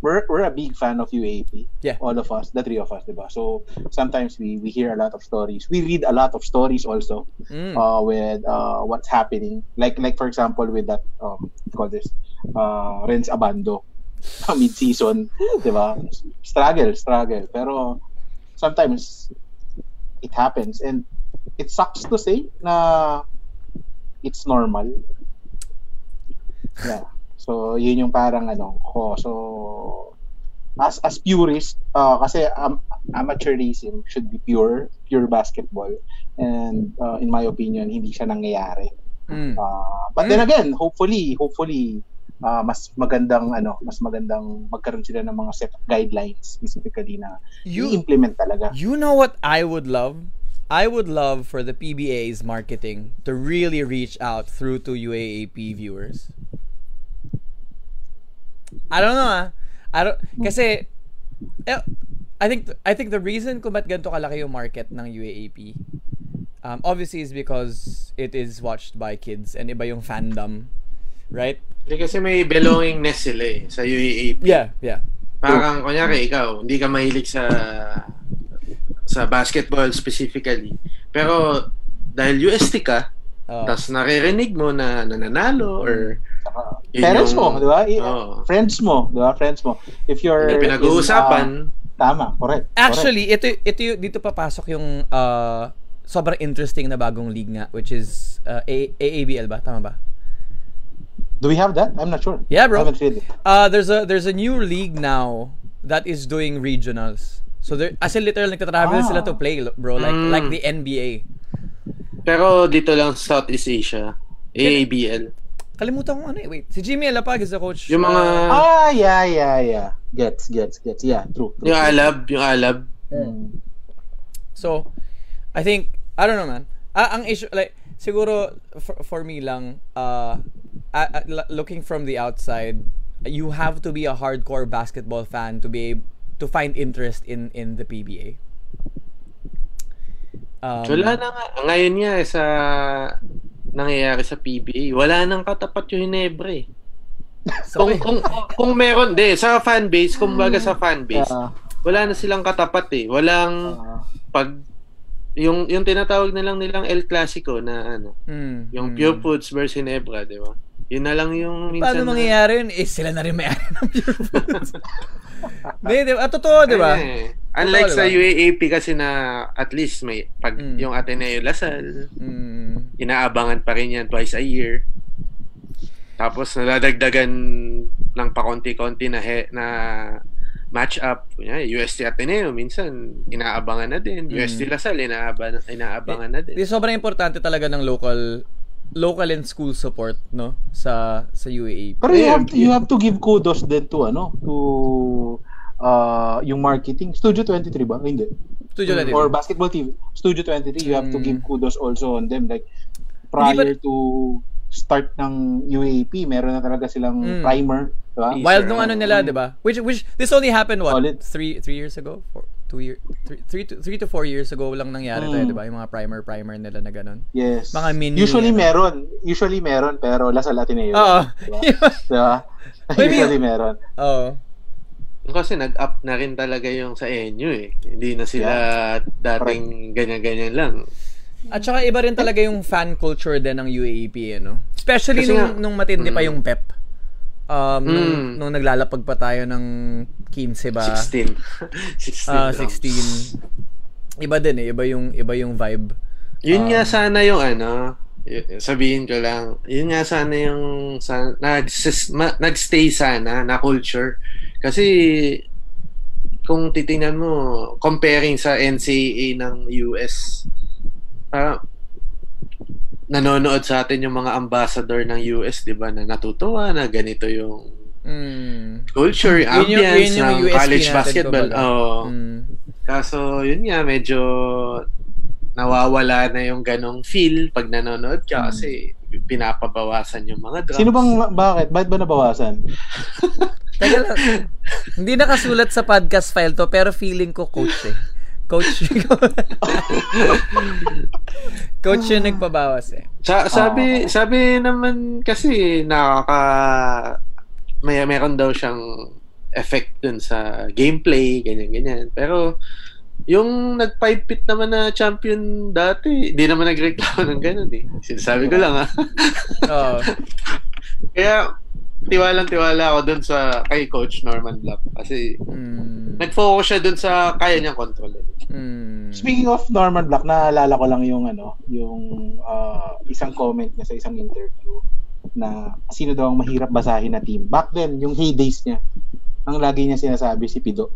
we're, we're a big fan of UAP. Yeah. All of us, the three of us, di ba? So, sometimes we, we hear a lot of stories. We read a lot of stories also Mm. uh, with uh, what's happening. Like, like for example, with that, um, what do you call this, uh, Renz Abando, mid-season, di ba? Struggle, struggle. Pero, sometimes, it happens. And it sucks to say na it's normal. Yeah. So, yun yung parang ano ko. So, as as purist, uh, kasi um, amateurism should be pure, pure basketball. And uh, in my opinion, hindi siya nangyayari. Mm. Uh, but then again, hopefully, hopefully, uh, mas magandang ano, mas magandang magkaroon sila ng mga set of guidelines specifically na You i-implement talaga. You know what I would love? I would love for the PBA's marketing to really reach out through to UAAP viewers. I don't know ah. I don't kasi eh, I think I think the reason kung ba't ganito kalaki yung market ng UAAP um, obviously is because it is watched by kids and iba yung fandom, right? Hindi kasi may belongingness sila eh, sa UAAP. Yeah, yeah. Parang, kunyari, ikaw, hindi ka mahilig sa sa basketball specifically. Pero, dahil UST ka, Oh. tas naririnig mo na nananalo or Yun parents yung- mo, di ba? Oo. Friends mo, di ba? Friends mo. If you're... in, pinag-uusapan, uh, tama, correct. Actually, ito ito yung, dito papasok yung uh, sobrang interesting na bagong league nga which is uh, A- AABL ba? Tama ba? Do we have that? I'm not sure. Yeah, bro. I haven't read it. Uh, there's a there's a new league now that is doing regionals. So there as in literal nagta-travel Ah. sila to play, bro, like Mm. like the NBA. pero dito lang sa Southeast Asia, AABL. Kalimutan ko ano eh. Wait, si Jimmy Alapag is the coach. Yung mga, uh, Ah, yeah, yeah, yeah. Gets, gets, gets. Yeah, true. true. yung alab, yung alab. Mm. So, I think, I don't know man. Ah, ang issue, like, siguro, for, for me lang, uh, uh, uh, looking from the outside, you have to be a hardcore basketball fan to be able to find interest in in the PBA. Um, Wala na nga. Ngayon nga eh, sa nangyayari sa PBA, wala nang katapat yung Hinebra eh. so, Kung, kung, kung meron, de, sa fan base, kung baga sa fan base, Ah, wala na silang katapat eh. Walang ah, pag yung yung tinatawag na lang nilang El Clasico na ano, mm, yung mm. Pure Foods versus Ginebra, di ba? Yun na lang yung minsan Paano mangyayari yun? Eh, sila na rin may-ari ng Pure Foods. Hindi, di ba? Ah, totoo, di ba? Eh, Unlike Totoo, sa di ba? UAAP kasi na at least may pag Mm. yung Ateneo Lasal, Mm. inaabangan pa rin yan twice a year. Tapos naladagdagan ng pakonti-konti na he, na match up. Kunya, UST Ateneo minsan inaabangan na din. Mm. UST Lasal inaabangan inaabangan na din. Di sobrang importante talaga ng local local and school support no sa sa UAAP. Pero you have to, you have to give kudos din to ano to uh yung marketing Studio 23 ba hindi Studio natin. or Basketball TV Studio 23 you have to Mm. give kudos also on them like prior to start ng UAP meron na talaga silang Mm. primer diba? Wild nung ano nila, 'di ba? Which which this only happened what? Solid. Three three years ago? Four, two year three, three, to, three to four years ago lang nangyari to, Mm. 'di ba? Yung mga primer primer nila na ganun. yes Mga mini, usually ano. meron usually meron pero Lasal Ateneo Oo. diba? diba? Maybe- usually meron Oo. Kasi nag-up na rin talaga yung sa Enyo eh. Hindi na sila dating ganyan-ganyan lang. At saka iba rin talaga yung fan culture din ng UAAP, eh, no? Especially Kasi nung, nga- nung matindi pa Mm. yung pep. Um, nung, Mm. nung naglalapag pa tayo ng 15 ba? 16. 16. Ah, rounds. 16. Iba din eh, iba yung iba yung vibe. Yun nga Um, sana yung ano, sabihin ko lang, yun nga sana yung sa, nag, ma, nagstay sana na culture. Kasi kung titingnan mo, comparing sa NCAA ng US, ah, nanonood sa atin yung mga ambassador ng US, di ba, na natutuwa na ganito yung Mm. culture, Yun yung- ambience yun yung ng USP college basketball. kumbaga. Oo. Mm. Kaso, yun nga, medyo nawawala na yung ganong feel pag nanonood ka Hmm. kasi pinapabawasan yung mga drums. Sino bang, bakit? Bakit ba nabawasan? Teka lang. Hindi nakasulat sa podcast file to, pero feeling ko coach eh. Coach. coach yung nagpabawas eh. Sa, sabi, Ah. sabi naman kasi nakaka may meron daw siyang effect dun sa gameplay, ganyan ganyan. Pero yung nag five pit naman na champion dati, di naman nagreklamo ng ganun eh. Sinasabi ko lang ah. Oo. Kaya tiwalang tiwala ako dun sa kay coach Norman Black kasi Mm. nag-focus siya dun sa kaya niyang kontrolin. Mm. Speaking of Norman Black, naalala ko lang yung ano, yung ah, isang comment niya sa isang interview na sino daw ang mahirap basahin na team. Back then, yung heydays niya, ang lagi niya sinasabi si Pido,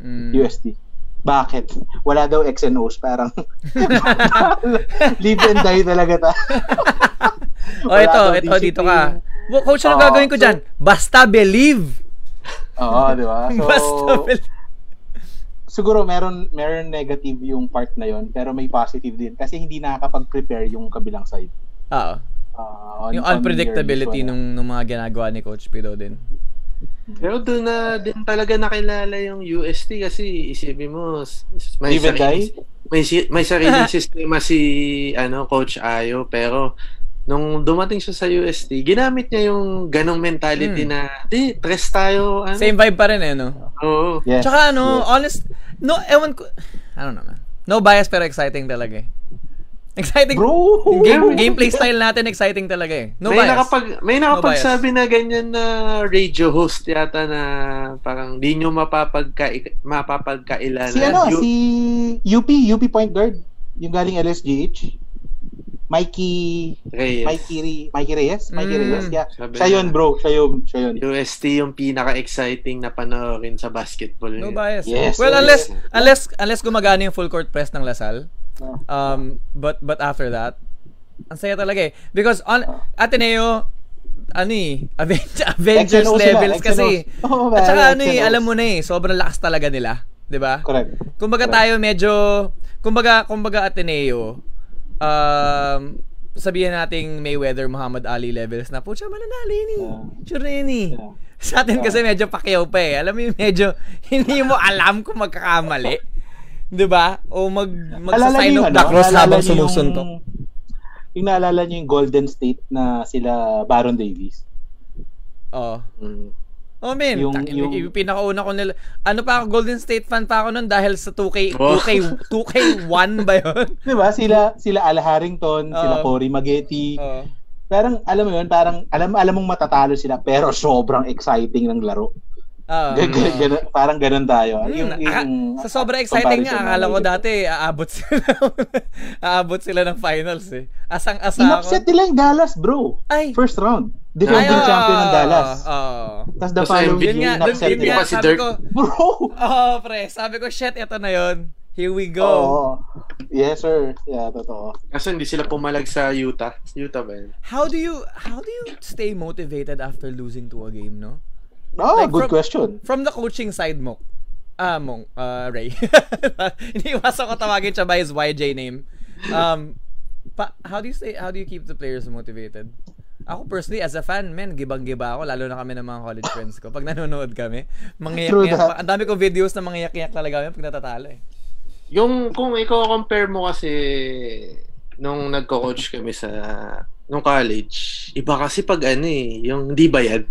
Mm. USD. Bakit? Wala daw X and O's, parang live and die talaga ta. Oh, ito, ito, dito ka. Well, Coach, ano Oo, gagawin ko so- dyan? Basta believe. Oo, di ba? So, Basta believe. siguro meron meron negative yung part na yon pero may positive din kasi hindi nakakapag-prepare yung kabilang side. Oo. Ah, on- Yung unpredictability your usual. nung, nung mga ginagawa ni Coach Pido din. Pero doon na din talaga nakilala yung UST kasi isipin mo may and sarili, may si- may sariling sistema si ano coach Ayo pero nung dumating siya sa UST ginamit niya yung ganong mentality Hmm. na di press tayo ano Same vibe pa rin eh, no? oo Yes. Tsaka ano, yes. honest, no, ewan ko, I don't know man. No bias pero exciting talaga eh. Exciting. Bro! Game, gameplay style natin exciting talaga eh. No may bias. nakapag may nakapagsabi na ganyan na radio host yata na parang di nyo mapapagka mapapagkailanan Si ano, Yu- si UP, UP point guard, yung galing LSGH. Mikey, Reyes. Mikey, Re- Mikey Reyes? Mikey Mm. Reyes, yeah. Sabi Siya yun, bro. Siya yun, siya yun. UST yung pinaka-exciting na panoorin sa basketball. No bias. Yes, well, yes. unless unless unless gumagana yung full court press ng Lasal. Oh. Um but but after that, ang saya talaga eh. Because on Ateneo ano eh, Aven- Avengers XNO sila, levels XNO. kasi. Oo, At saka ano eh, alam mo na eh, sobrang lakas talaga nila, 'di ba? Correct. Kumbaga Correct. tayo medyo kumbaga kumbaga Ateneo um sabihin nating Mayweather Muhammad Ali levels na pucha mananali ni. Yeah. Sure na yun eh. Yeah. Sa atin kasi medyo Pacquiao pa eh. Alam mo yung medyo hindi mo alam kung magkakamali. 'Di ba? O mag magsa-sign of the cross habang yung- sumusuntok. Yung naalala niyo yung Golden State na sila Baron Davis. Oo. Mm. Oh man, Yung- yung, yung, yung- pinakauna ko nila. Ano pa ako Golden State fan pa ako noon dahil sa 2K Oh. 2K 2K1 ba 'yon? Di ba? Sila, sila Al Harrington, sila Oo. Cory Maggette. Oo. Parang, alam mo yun, parang, alam, alam mong matatalo sila, pero sobrang exciting ng laro. Oo. Gan- gan- gan- parang ganun tayo. Hmm, Yung, aka- yung, sa sobrang exciting nga, akala ko dati aabot sila aabot sila ng finals eh. Asang-asa In-upset ako. nila yung Dallas, bro. Ay, First round. Defending Ay, champion ng Dallas. oo. Tapos the following Yun year, nga, dun, yun nga, Pa si sabi Dirk. ko, Bro! oh, pre, sabi ko, shit, ito na yon Here we go. Oo. Yes, sir. Yeah, totoo. Kaso hindi sila pumalag sa Utah. Utah ba yun? How do you, how do you stay motivated after losing to a game, no? Oh, Like, good from- question. From the coaching side mo, ah, mong, uh, Ray. Hindi iwasan ko tawagin siya by his YJ name. Um, pa, how do you say, how do you keep the players motivated? Ako personally, as a fan, men, gibang-giba ako, lalo na kami ng mga college friends ko. Pag nanonood kami, that. Ang dami ko videos na mangiyak-iyak talaga kami pag natatalo eh. Yung kung i-compare mo kasi nung nagko-coach kami sa nung college, iba kasi pag ano eh, yung hindi bayad.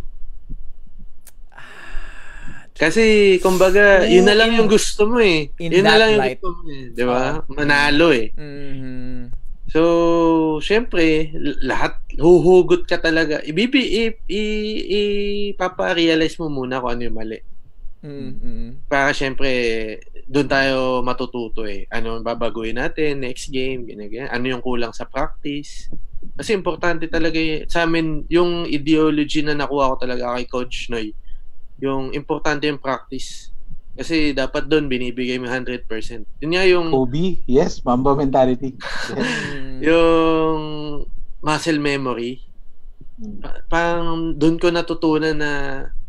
Kasi, kumbaga, yun na lang In- yung gusto mo eh. in Yun na lang yung light. gusto mo eh. Di ba? Manalo eh. Mhm. So, syempre, lahat, huhugot ka talaga. Ibibi, ipapa-realize mo muna kung ano yung mali. Mhm. Para syempre, doon tayo matututo eh. Ano ang babaguhin natin, next game, ganyan, ganyan. Ano yung kulang sa practice. Kasi importante talaga y- sa amin, yung ideology na nakuha ko talaga kay Coach Noy. Yung importante yung practice. Kasi dapat doon binibigay mo 100%. Yun nga yung Kobe, yes, Mamba mentality. Yes. Mm. yung muscle memory. Mm. Pa- Parang doon ko natutunan na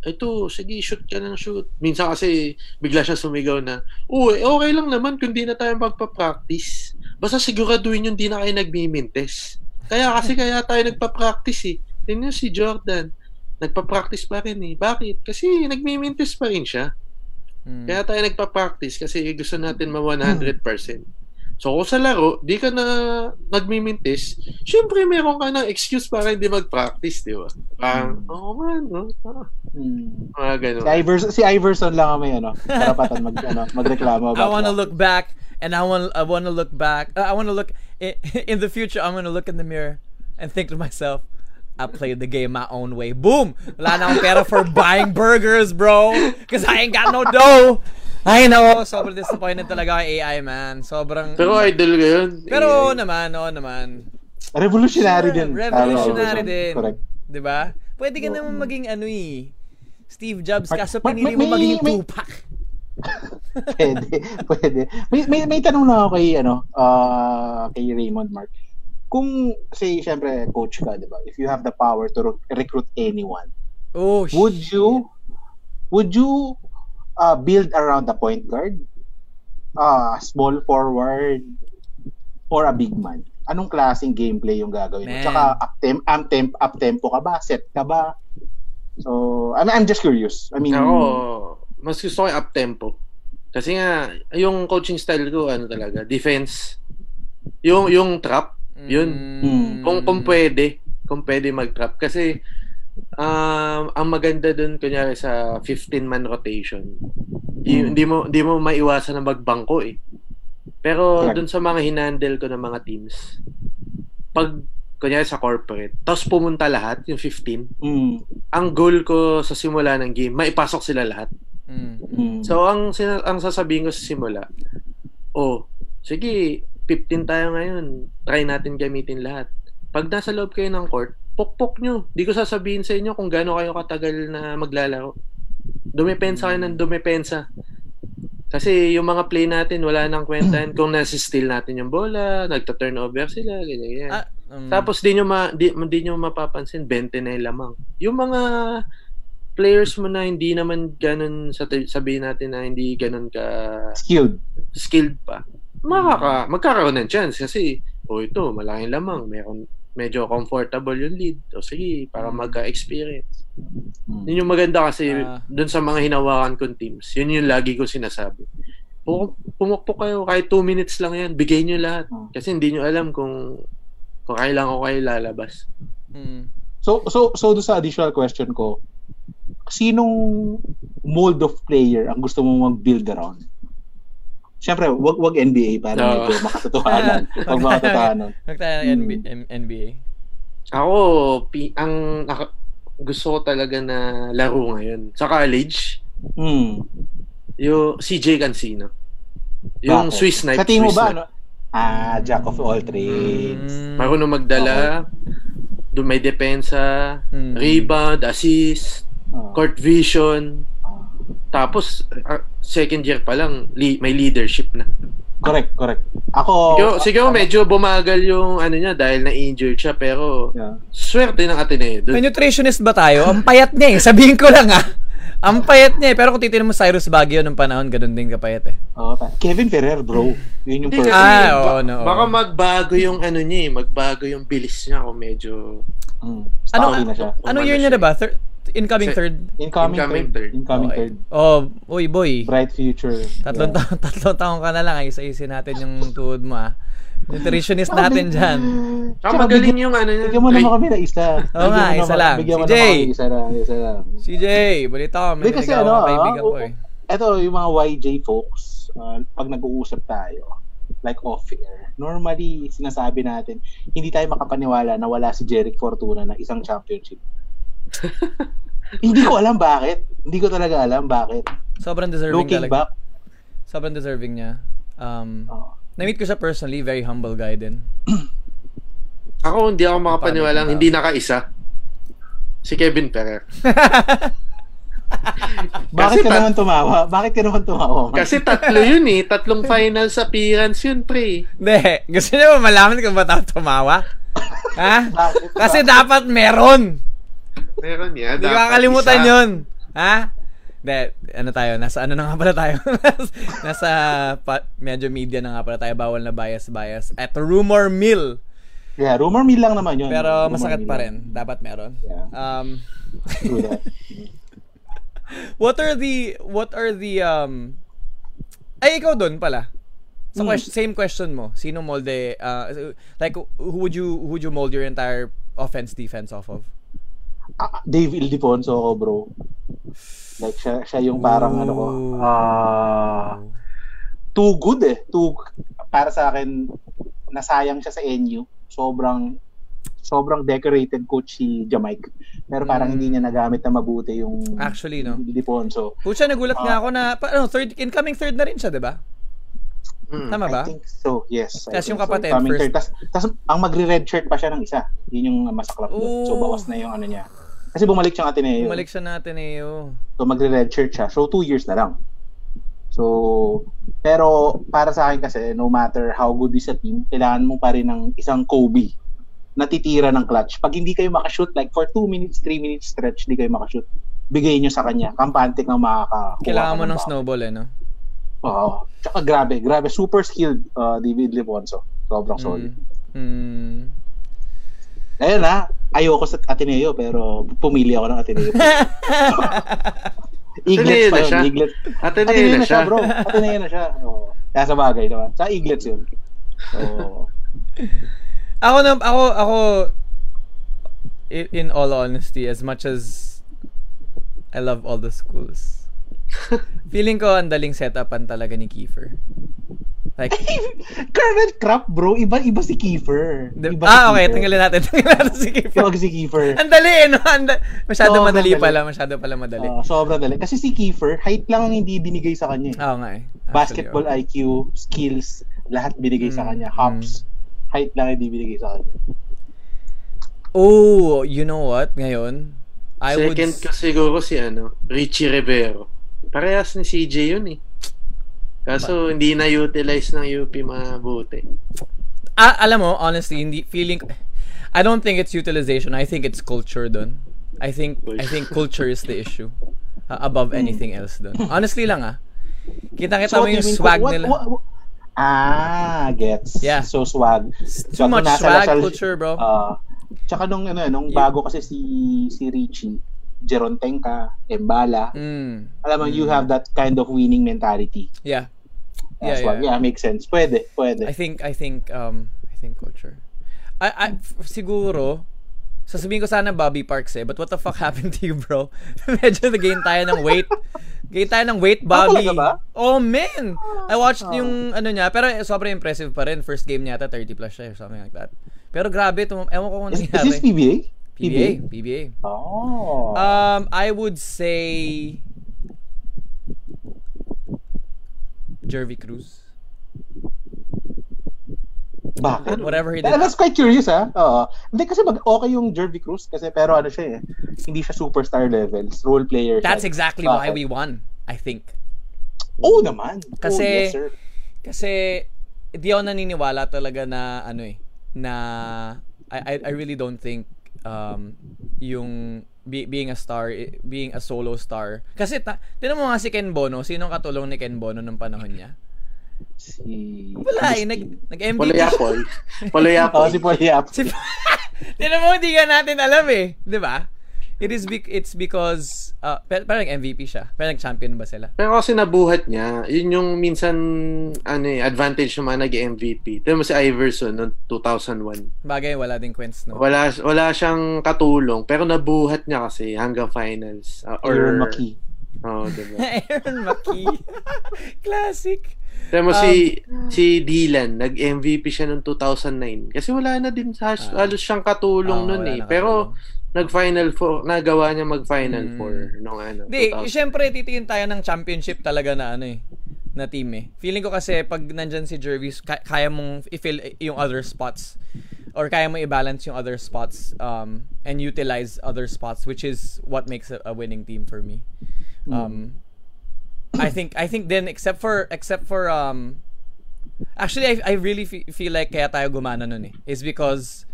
ito, sige, shoot ka ng shoot. Minsan kasi bigla siya sumigaw na, uy, okay lang naman kung di na tayo magpa-practice. Basta siguraduhin yung di na kayo nagmimintes. Kaya kasi kaya tayo nagpa-practice eh. Tingnan si Jordan. Nagpa-practice pa rin eh. Bakit? Kasi nagmimintes pa rin siya. Mm. Kaya tayo nagpa-practice kasi gusto natin ma 100%. So kung sa laro, di ka na nagmimintis, syempre meron ka ng excuse para hindi mag-practice, di ba? Parang, Hmm. oo man, no? Ah, Mm. Mga ganun. Si Iverson, si Iverson lang ang may ano, karapatan mag ano, magreklamo I about want to that. look back and I want I want to look back. Uh, I want to look in, in the future. I'm going to look in the mirror and think to myself, I played the game my own way. Boom! Wala na akong pera for buying burgers, bro. Because I ain't got no dough. Ay, no. Sobrang disappointed talaga kay AI, man. Sobrang... Pero idol ko yun. Pero oo naman, oo naman. Revolutionary din. Revolutionary din. Correct. 'Di ba? Pwede ka naman maging ano eh. Steve Jobs kaso pinili mo maging Tupac. pwede, pwede. May, may, may tanong na ako kay, ano, ah kay Raymond Mark. Kung, say, syempre, coach ka, di ba? If you have the power to re- recruit anyone, Oh, would shit. you, would you uh, build around the point guard? Uh, small forward? Or a big man? Anong klaseng gameplay yung gagawin mo? Tsaka up temp, up temp, up tempo ka ba? Set ka ba? So, I'm, I'm just curious. I mean, Ako, mas gusto ko yung up-tempo. Kasi nga, yung coaching style ko, ano talaga, defense. Yung, yung trap, yun. Mm. Kung, kung pwede, kung pwede mag-trap. Kasi, um, ang maganda dun, kunyari sa 15-man rotation, Mm. hindi mo hindi mo maiwasan na magbangko eh. Pero Correct. dun sa mga hinandle ko ng mga teams, pag kunyari sa corporate, tapos pumunta lahat, yung 15, mm, ang goal ko sa simula ng game, maipasok sila lahat. Mm. mm, So, ang, sina- ang sasabihin ko sa simula, oh, sige, 15 tayo ngayon, try natin gamitin lahat. Pag nasa loob kayo ng court, pokpok nyo. Di ko sasabihin sa inyo kung gaano kayo katagal na maglalaro. Dumepensa kayo ng dumepensa. Kasi yung mga play natin, wala nang kwentahan kung nasa-steal natin yung bola, nagta-turnover sila, ganyan, ganyan. Ah, um, Tapos di nyo ma di, di nyo mapapansin 20 na yung lamang. Yung mga players mo na hindi naman ganun sa sabihin natin na hindi ganun ka skilled. skilled pa. Makaka magkakaroon ng chance kasi oh ito malaking lamang, meron medyo comfortable yung lead. O sige, para Mm. magka-experience. Mm. Yun yung maganda kasi Ah. dun sa mga hinawakan kong teams. Yun yung lagi ko sinasabi. Pu- Pumukpok kayo, kahit 2 minutes lang yan, bigay nyo lahat. Ah. Kasi hindi nyo alam kung kung kailan ko kayo lalabas. mm. So so so do sa additional question ko, sinong mold of player ang gusto mong mag-build around? Siyempre, wag wag NBA para No. medyo makatotohanan. wag makatotohanan. Huwag tayo ng Hmm. NBA. Ako, pi- ang naka- gusto ko talaga na laro ngayon sa college, Hmm. yung CJ Cancino. Yung Bakit? Swiss knife. Sa tingin mo ba ano? Ah, jack of all trades. Mm. Marunong magdala, doon may depensa, Mm. rebound, assist, Ah. court vision. Tapos, ah, second year pa lang, li- may leadership na. Correct, correct. Ako Siguro, siguro ako- medyo bumagal yung ano niya dahil na-injured siya pero Yeah. swerte ng Ateneo May doon. nutritionist ba tayo? Ang payat niya eh. Sabihin ko lang ah. Ang payat niya eh. Pero kung titignan mo Cyrus Baguio nung panahon, ganun din kapayat eh. Ta- Kevin Ferrer, bro. Yun yung kasi, Ah, oo, ba- no, oo. baka magbago yung ano niya eh, magbago yung bilis niya kung medyo Mm. Ano, na siya. ano year niya siya. diba? Thir- incoming third? Incoming, Incoming third. third. Incoming Okay. third. Oh, uy boy. Bright future. Tatlong, Yeah. taon, tatlong taon ka na lang. Isa-isin natin yung tuhod mo ah. Nutritionist natin dyan. Ah, Tsaka magaling yung ano niya. Bigyan mo naman kami na isa. Oo nga, isa lang. Bigyan mo Si naman Jay. kami isa lang. Isa lang. CJ, balita ko. May Hindi kasi ano, kaibigan ah, ko eh. Ito, yung mga YJ folks, uh, pag nag-uusap tayo, like off-air, normally, sinasabi natin, hindi tayo makapaniwala na wala si Jeric Fortuna na isang championship. hindi ko alam bakit. Hindi ko talaga alam bakit. Sobrang deserving Looking talaga. back, Sobrang deserving niya. Um, oh, na-meet ko siya personally, very humble guy din. Ako hindi ako makapaniwalang hindi nakaisa. Si Kevin Ferrer. Bakit Kasi ka tat- naman tumawa? Bakit ka naman tumawa? man? Kasi tatlo yun eh. Tatlong finals appearance yun, pre. Hindi. Gusto niyo ba malaman kung ba't ako tumawa? ha? Bakit? Kasi dapat meron. Meron yan. Hindi dapat kakalimutan isa. yun. Ha? Hindi, ano tayo, nasa ano na nga pala tayo? nasa pa, medyo media na nga pala tayo, bawal na bias-bias. At rumor mill. Yeah, rumor mill lang naman yun. Pero Rumor masakit pa lang. rin. Dapat meron. Yeah. Um, what are the, what are the, um, ay, ikaw doon pala. Sa Hmm. question, same question mo. Sino molde, uh, like, who would you, who would you mold your entire offense defense off of? Ah, Dave Ildefonso ako, bro. Like, siya, siya yung parang ano ko, ah, too good eh. Too, para sa akin, nasayang siya sa NU. Sobrang, sobrang decorated coach si Jamaica. Pero parang Mm. hindi niya nagamit na mabuti yung Actually, no? Ildefonso. Pucha, nagulat nga Ah. ako na, pa, ano, third, incoming third na rin siya, di ba? Mm. Tama ba? I think so, yes. Think yung kapatid, so. First- third. Tas, tas, ang magre-red shirt pa siya ng isa. Yun yung masaklap doon. So, Ooh. bawas na yung ano niya. Kasi bumalik siya ng Ateneo. Bumalik siya natin eh. oh. So, magre-red shirt siya. So, two years na lang. So, pero para sa akin kasi, no matter how good is a team, kailangan mo pa rin ng isang Kobe na titira ng clutch. Pag hindi kayo makashoot, like for 2 minutes, 3 minutes stretch, hindi kayo makashoot, bigay nyo sa kanya. Kampante kang makakakuha. Kailangan ka mo ng foul. snowball eh, no? Oo. Tsaka grabe, grabe. Super skilled uh, David Leponso. Sobrang solid. Mm. Mm. Ayun na, ayoko sa Ateneo pero pumili ako ng Ateneo. Ateneo pa na yun, siya? Eaglets. Ateneo Ateneo na siya, siya. bro. Ateneo na siya. Oo. Kaya sa bagay naman. Sa Eaglets yun. Oo. Ako na, ako, ako, in all honesty, as much as I love all the schools, feeling ko ang daling setupan talaga ni Kiefer. Like, Kermit Crap, bro. Iba-iba si Kiefer. Iba si ah, okay, Kiefer. tanggalin natin. Tanggalin natin si Kiefer. Iba si Kiefer. Ang dali eh, no? Ang da- masyado Sobrang madali dali. pala, masyado pala madali. Oo, sobrang dali. Kasi si Kiefer, height lang ang hindi binigay sa kanya. eh. Oo nga eh. Actually, Basketball oo. IQ, skills, lahat binigay sa Mm, kanya. Hops, height lang hindi binigay sa kanya. Oh, you know what? Ngayon, I would... Second ko siguro si ano, Richie Rivero. Parehas ni CJ yun eh. Kaso hindi na utilize ng UP mabuti. Ah, alam mo, honestly, hindi feeling I don't think it's utilization. I think it's culture dun. I think I think culture is the issue uh, above anything else dun. Honestly lang ah. Kita-kita mo what yung swag What- nila. what- what- Ah, gets. Yeah. So swag. Too much nasa swag Lasal- culture, bro. Ah, tsaka nung ano, nung You- bago kasi si si Richie, Jeron Tenka, Embala. Mm. Alam mo, you Mm. have that kind of winning mentality. Yeah. Yeah, Yeah, yeah. yeah, makes sense. Pwede, pwede. I think I think um I think culture. I, I siguro sasabihin ko sana Bobby Parks eh, but what the fuck happened to you, bro? Medyo nag-gain tayo ng weight. Gain tayo ng weight, Ah, Bobby. ba? Oh, man! I watched Oh. yung ano niya, pero sobrang impressive pa rin. First game niya ata 30 plus siya or something like that. Pero grabe, tum- ewan ko kung is, is nangyari. this PBA? PBA? PBA. Oh. Um, I would say Jervy Cruz. Bakit? Whatever he did. That- That's quite curious, ha? Oo. Hindi kasi mag okay yung Jervy Cruz kasi pero ano siya eh. Hindi siya superstar levels. Role player siya. That's exactly why Bakit? we won, I think. Oo naman. Kasi- oh, yes, sir. Kasi di ako naniniwala talaga na ano eh na I I, I really don't think um yung be, being a star being a solo star. Kasi ta, tinan mo nga si Ken Bono sino ang katulong ni Ken Bono nung panahon niya? Si... wala eh nag nag MVP Poloyapoy. Oh, si Polyap. si tinan mo hindi ka natin alam eh di ba it is bec- it's because uh, pero, pero nag-MVP siya pero nag-champion ba sila Pero kasi nabuhat niya, yun yung minsan ano eh, advantage ng mga nag-MVP. Tignan mo si Iverson noong 2001. bagay wala din Quents no Wala wala siyang katulong pero nabuhat niya kasi hanggang finals. Uh, or Aaron McKee. Oh, diba? Aaron McKee classic mo Um, si si Dylan, nag-MVP siya noong 2009. Kasi wala na din sa Ah. halos siyang katulong Oo, noon wala eh. Pero katulong. Nag-final four, nagawa niya mag-final Mm. four nung ano. Hindi, 2000. syempre titingin tayo ng championship talaga na ano eh na team eh. Feeling ko kasi pag nandyan si Jervis, ka- kaya mong i-fill yung other spots or kaya mo i-balance yung other spots um, and utilize other spots which is what makes a, a winning team for me. Um, I think I think then except for except for um actually I I really fe- feel like kaya tayo gumana nun eh is because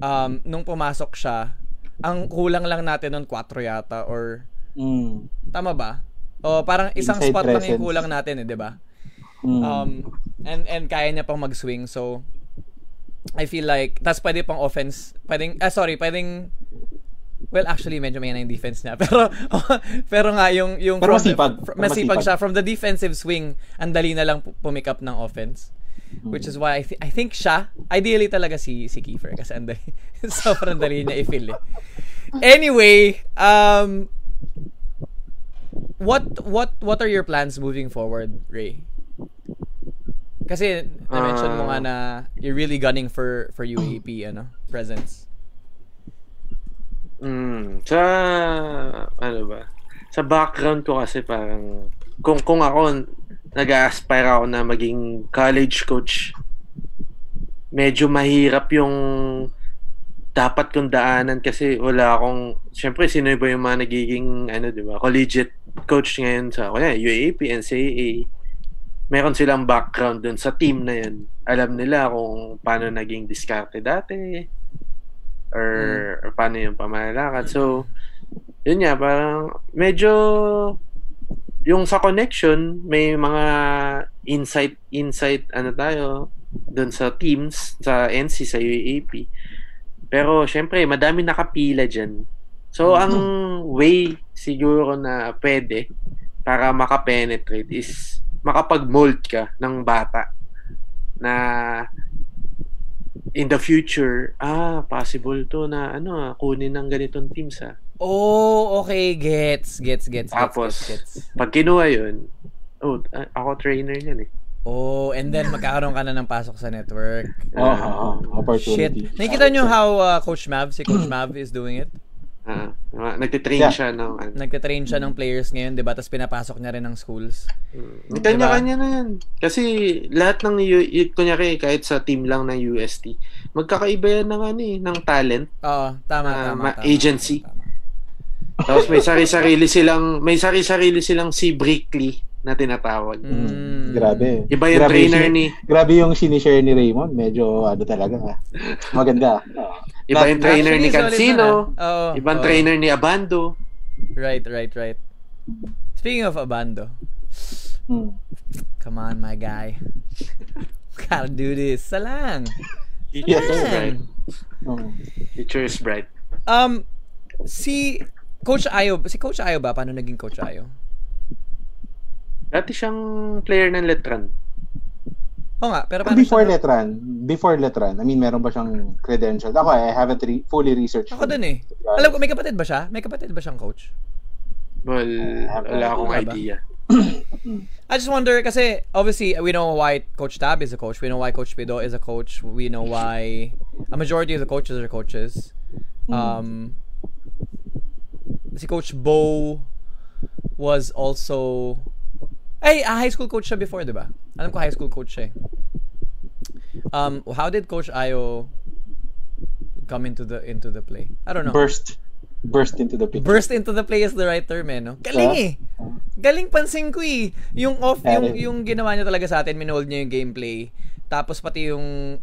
um nung pumasok siya ang kulang lang natin nun 4 yata or Mm. tama ba? O parang isang Inside spot lang yung presence. kulang natin eh, 'di ba? Mm. Um and and kaya niya pang mag-swing so I feel like tas pwede pang offense, pwedeng ah sorry, pwedeng Well, actually, medyo may na yung defense niya. Pero, pero nga, yung, yung Pero from masipag. fr- Pero masipag masipag. siya. From the defensive swing, ang dali na lang pu- pumick up ng offense. Which is why I, thi- I think siya, ideally talaga si, si Kiefer. Kasi ang dali, sobrang dali niya i-fill eh. Anyway, um, what, what, what are your plans moving forward, Ray? Kasi, na-mention mo nga na you're really gunning for, for UAP, ano, presence. Mm, sa ano ba? Sa background ko kasi parang kung kung ako nag-aspire ako na maging college coach, medyo mahirap yung dapat kong daanan kasi wala akong syempre sino ba yung mga nagiging ano 'di ba collegiate coach ngayon sa kaya UAP NCAA meron silang background dun sa team na yun. Alam nila kung paano naging diskarte dati or, or paano yung pamamalakad. So, yun nga, parang medyo yung sa connection, may mga insight, insight, ano tayo, doon sa teams, sa NC, sa UAP. Pero, syempre, madami nakapila dyan. So, ang way siguro na pwede para makapenetrate is makapag-mold ka ng bata na in the future, ah, possible to na ano, ah, kunin ng ganitong teams ah. Oh, okay. Gets, gets, gets, gets, Tapos, gets, gets. pag kinuha yun, oh, ako trainer niyan eh. Oh, and then magkakaroon ka na ng pasok sa network. Oo, Shit. opportunity. Nakikita nyo how uh, Coach Mav, si Coach Mav is doing it? Ah, ah, nagtitrain Yeah. siya ng ano. Nagtitrain siya ng players ngayon, di ba? Tapos pinapasok niya rin ng schools. Mm. Kanya-kanya na yan. Kasi lahat ng, U- y- kunyari, kahit sa team lang ng UST, magkakaiba yan ng, ano, eh, ng talent. Oo, tama, Ah, tama, ma- tama, agency. tama. Tapos may sari-sarili silang, may sari-sarili silang si Brickley na tinatawag. Mm. Grabe. Iba yung Grabe trainer si- ni, Grabe yung sinishare ni Raymond. Medyo ano talaga. ah. Maganda. Oo. iba yung trainer ni Cancino. Oo, ibang oo. trainer ni Abando. Right, right, right. Speaking of Abando, Hmm. come on, my guy. Gotta do this. Salang. Yes. Future is Salang. bright. Future is bright. Um, si Coach Ayo, si Coach Ayo ba? Paano naging Coach Ayo? Dati siyang player ng Letran. Oo nga, pero paano Before siya- Letran, before Letran, I mean, meron ba siyang credentials? Ako, I haven't re- fully researched. Ako din eh. Alam ko, may kapatid ba siya? May kapatid ba siyang coach? Well, wala akong Wala ba? idea. I just wonder kasi obviously we know why Coach Tab is a coach. We know why Coach Pido is a coach. We know why a majority of the coaches are coaches. Um, si Coach Bo was also ay a high school coach siya before, 'di ba? Alam ko high school coach siya. eh. Um, how did Coach Ayo come into the into the play? I don't know. Burst. Burst into the picture. Burst into the play is the right term eh, no? Galing Yeah. eh. Galing pansin ko eh. Yung off, yung, yung ginawa niya talaga sa atin, minold niya yung gameplay. Tapos pati yung,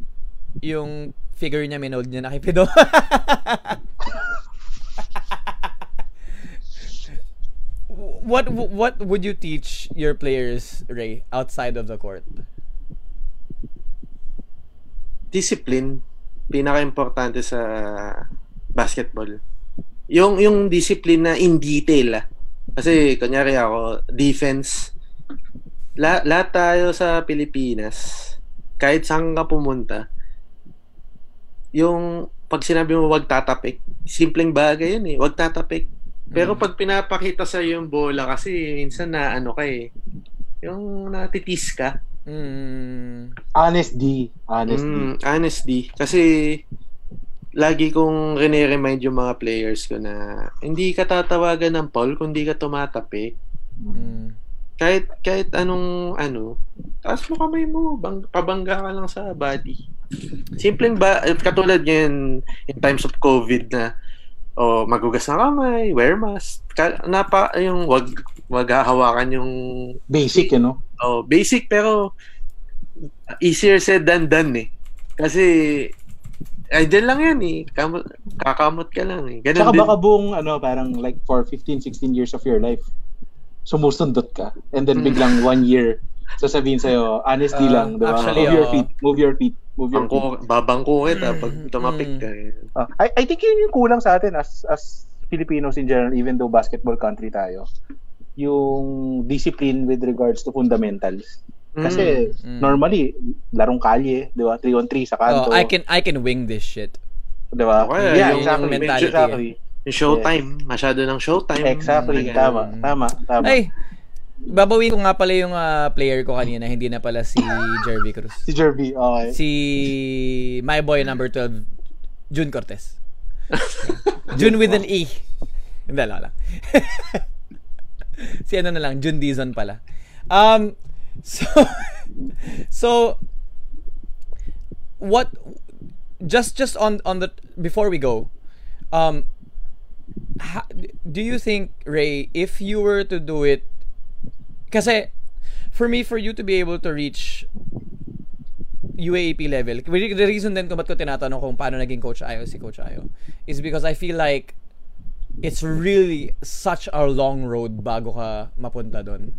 yung figure niya, minold niya na kay Pido. what what would you teach your players, Ray, outside of the court? discipline pinaka-importante sa basketball. Yung yung discipline na in detail ah. Kasi kunyari ako, defense la, lahat tayo sa Pilipinas kahit saan ka pumunta yung pag sinabi mo wag tatapik, simpleng bagay yun eh, wag tatapik. Pero Mm. pag pinapakita sa yung bola kasi minsan na ano ka eh, yung natitis ka. Mm, Honest D. Honest D. Mm, honesty. Kasi lagi kong rene-remind yung mga players ko na hindi ka tatawagan ng foul kung di ka tumatapi. mm. Kahit kahit anong ano, taas mo kamay mo, bang, pabangga ka lang sa body. Simpleng ba katulad ngayon in times of COVID na o magugas na kamay, wear mask. Napa yung wag maghahawakan yung Basic, you know? oh, basic pero easier said than done eh. Kasi ay dyan lang yan eh. Kamot, kakamot ka lang eh. Ganun Tsaka din. baka buong, ano, parang like for 15, 16 years of your life, sumusundot ka. And then Mm. biglang one year, sasabihin sa'yo, honesty Uh, lang, di ba? actually, Move your feet, move your feet, move your feet. Bangko, babangko kita pag Mm, tumapik mm. ka eh. Ah, I, I think yun yung kulang sa atin as as Filipinos in general, even though basketball country tayo. Yung discipline with regards to fundamentals. Kasi Mm. normally, larong kalye, di ba? 3 on 3 sa kanto. Oh, I can I can wing this shit. Di ba? Okay, yeah, yung exactly. mentality, exactly. Yung showtime, masyado ng showtime. Exactly. Tama, tama, tama. Ay, babawin ko nga pala yung ah, player ko kanina, hindi na pala si Jervy Cruz. Si Jerby, okay. Si my boy number 12, Jun Cortez. Jun with an E. Hindi, lang lang. si ano na lang, Jun Dizon pala. Um, so, so, what, just, just on, on the, before we go, um, ha, do you think, Ray, if you were to do it, kasi, for me, for you to be able to reach UAAP level, the reason din kung ba't ko tinatanong kung paano naging Coach Ayo si Coach Ayo is because I feel like it's really such a long road bago ka mapunta doon.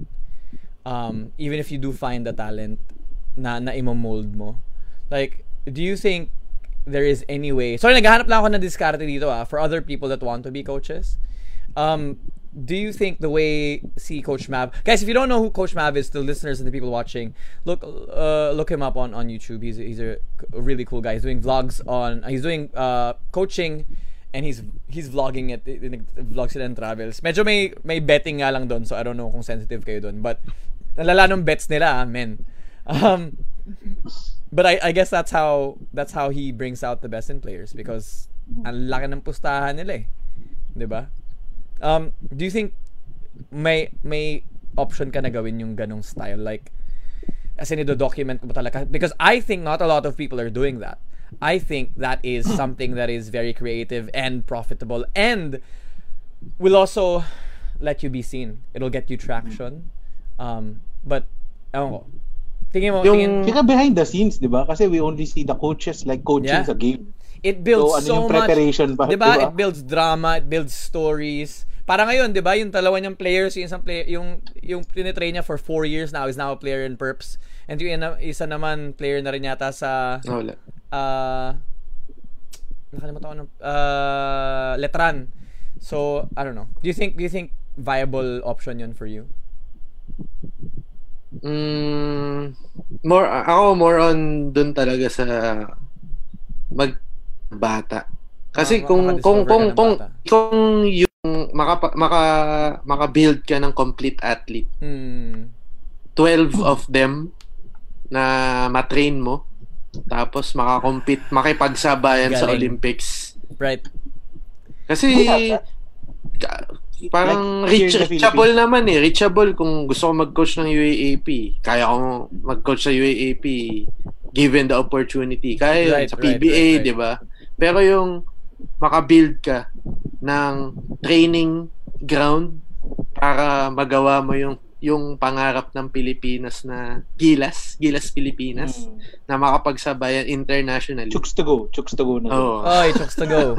Um, even if you do find the talent na na imo-mold mo. Like, do you think there is any way? Sorry, naghahanap lang ako ng diskarte dito ah, for other people that want to be coaches. Um, do you think the way see Coach Mav, guys? If you don't know who Coach Mav is, the listeners and the people watching, look uh, look him up on on YouTube. He's he's a really cool guy. He's doing vlogs on. He's doing uh, coaching, and he's he's vlogging it. Vlogs and travels. Medyo may may betting nga lang doon, so I don't know kung sensitive kayo doon. But nalala nung bets nila, ah, men. Um, but I I guess that's how that's how he brings out the best in players because ang laki ng pustahan nila eh. 'Di ba? Um, do you think may may option ka na gawin yung ganong style like as in document mo talaga because I think not a lot of people are doing that. I think that is something that is very creative and profitable and will also let you be seen. It'll get you traction. Um, but ewan ko. Tingin mo, Yung- tingin, Kaya behind the scenes, di ba? Kasi we only see the coaches like coaching Yeah. sa game. it builds So, ano yung much. preparation pa, Diba? diba? It builds drama, it builds stories. Para ngayon, 'di ba, yung dalawa niyang players, yung isang player, yung yung tinitrain niya for four years now is now a player in Perps. And yung ina- isa naman player na rin yata sa Oh, Wala. uh, nakalimutan ko ng uh, Letran. So, I don't know. Do you think do you think viable option 'yun for you? Mm, more ako more on dun talaga sa mag bata. Kasi Ah, kung kung kung ng kung kung yung maka maka maka-build ka ng complete athlete, Hmm. 12 of them na matrain mo tapos makakompete, makipagsabayan sa. Olympics. Right. Kasi parang Like, reach, reachable naman eh. Reachable kung gusto ko mag-coach ng UAAP. Kaya ko mag-coach sa UAAP given the opportunity. Kaya Right, sa right, PBA, right, right. di ba? Pero yung makabuild ka ng training ground para magawa mo yung yung pangarap ng Pilipinas na Gilas, Gilas Pilipinas, Hmm. na makapagsabayan internationally. Chooks to go. Chooks to go na. Oo. Oy, chokes to go.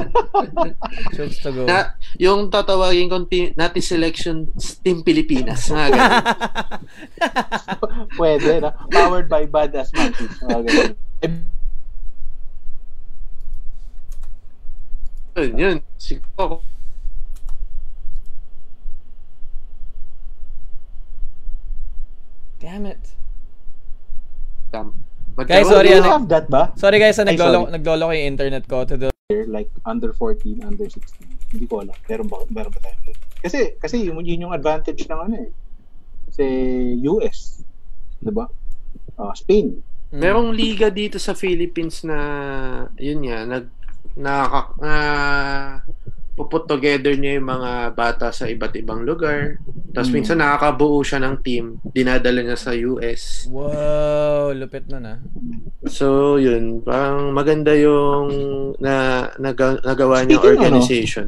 chokes to go. na yung tatawagin kong team, natin selection Team Pilipinas. Mga ganun. Pwede na. Powered by Badass Monkeys. Mga ganun. yun, yun. Siguro, Damn it. um, Guys, magkaroon- sorry, do you ano- have that ba? Sorry guys, na Ay, naglolo, sorry. naglolo yung internet ko to the Like under 14, under 16. Hindi ko alam. Meron ba, meron ba tayo? Kasi, kasi yun, yun yung advantage ng ano eh. Sa US. Di ba? Ah, Spain. Mm. Merong liga dito sa Philippines na yun nga nag na, na puput together niya yung mga bata sa iba't ibang lugar. Tapos Hmm. minsan nakakabuo siya ng team, dinadala niya sa US. Wow, lupit nun ah. So, yun, parang maganda yung na, naga, nagawa Speaking, ano, organization.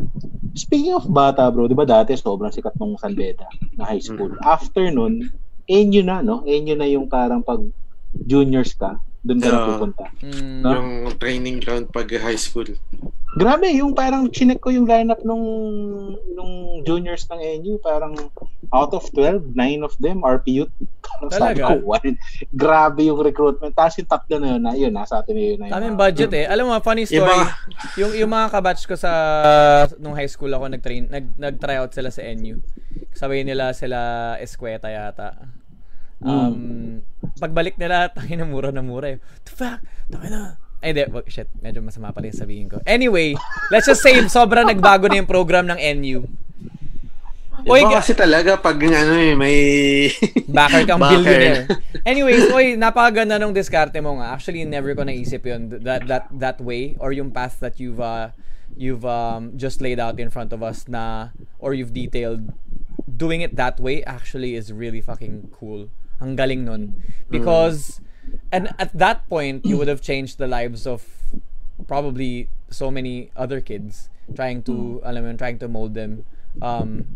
Speaking of bata, bro, di ba dati sobrang sikat nung Salveda na high school. After nun, Enyo na, no? Enyo na yung parang pag juniors ka, doon ka na Oo. pupunta. Mm, No? Yung training ground pag high school. Grabe, yung parang chinek ko yung lineup nung nung juniors ng NU, parang out of 12, 9 of them are youth. Parang sabi Talaga? ko, grabe yung recruitment. Tapos yung tatlo na yun, na, yun, nasa atin yun. na yun. Daming budget eh. Alam mo, funny story. Iba. yung yung mga kabatch ko sa nung high school ako nag-train, nag nag-try out sila sa NU. Sabay nila sila Escueta yata. Um, pagbalik nila, tangin na mura na mura eh. The fuck? Tangin na. Ay, di. Wag, shit. Medyo masama pala yung sabihin ko. Anyway, let's just say, sobrang nagbago na yung program ng NU. Oy, Iba kasi talaga pag ano eh, may... Backer kang Backer. billionaire. Anyways, oy, napakaganda nung diskarte mo nga. Actually, never ko naisip yun that that that way or yung path that you've uh, you've um, just laid out in front of us na or you've detailed doing it that way actually is really fucking cool. Ang galing nun. Because and at that point you would have changed the lives of probably so many other kids trying to alam mo trying to mold them um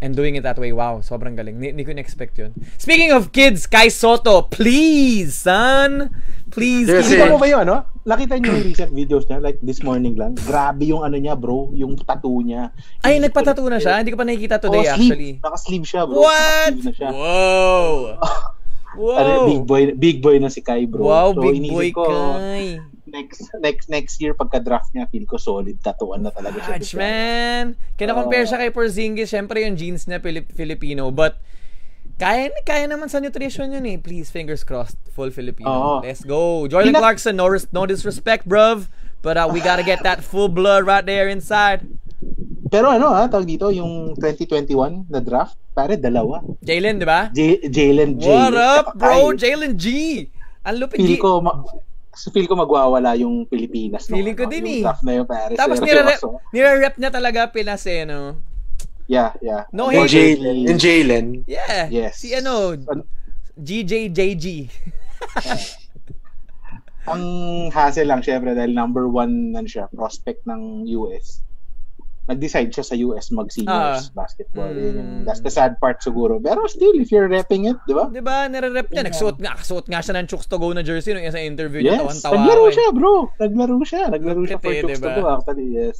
and doing it that way wow sobrang galing Ni- hindi ko na-expect yun speaking of kids Kai Soto please son please keep Nakita mo ba yun, ano? Nakita niyo yung recent videos niya, like this morning lang. Grabe yung ano niya, bro, yung tattoo niya. ay nagpatato na siya hindi ko pa nakikita today oh, sleeve. actually Naka-sleeve siya, bro. what siya. wow Ano, wow big boy, big boy na si Kai, bro. wow So, big boy ko, Kai next next next year pagka-draft niya, feel ko solid tattooan na talaga siya. Gosh, man. Kina-compare Oo. siya kay Porzingis. Siyempre, yung jeans niya Pilip- Filipino. But, kaya, kaya naman sa nutrition yun eh. Please, fingers crossed. Full Filipino. Oo. Let's go. Jordan Hina- Clarkson, no, res- no disrespect, bruv. But uh, we gotta get that full blood right there inside. Pero ano ha, tawag dito, yung 2021 na draft, pare dalawa. Jalen, di ba? J- Jalen J. What up, bro? Jalen G. Ang lupit G. ko, ma- feel ko magwawala yung Pilipinas. no? Feeling ko Ano, din yung eh. draft na yun, pare. Tapos nire-rep, seryoso. nire-rep niya talaga Pinas eh, no? Yeah, yeah. No hate. Jalen. And Jalen. Yeah. Yes. Si ano, An- GJJG. Ang hassle lang syempre dahil number one nan siya, prospect ng US. Nag-decide siya sa US mag-seniors basketball. Yun yung, Mm. that's the sad part siguro. Pero still, if you're repping it, di ba? Di ba? Nire-rep niya. Nagsuot nga. Suot nga siya ng Chooks to go na jersey nung isa interview niya. Yes, Tawan-tawa naglaro eh. siya, bro. Naglaro siya. Naglaro siya for eh, Chooks to diba? go, actually, yes.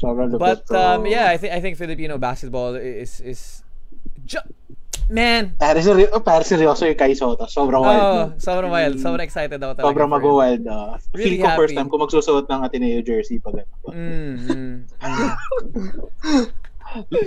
Sobrang. But um, yeah, I think I think Filipino basketball is is ju- man. Para seryo, oh, para seryoso yung Kai Soto. Sobrang wild. Oh, no? sobrang wild. Sobrang excited ako talaga. Sobrang mag-wild. Uh, Really feel ko first happy. time ko magsusuot ng Ateneo jersey pag ano. Mm, mm, mm.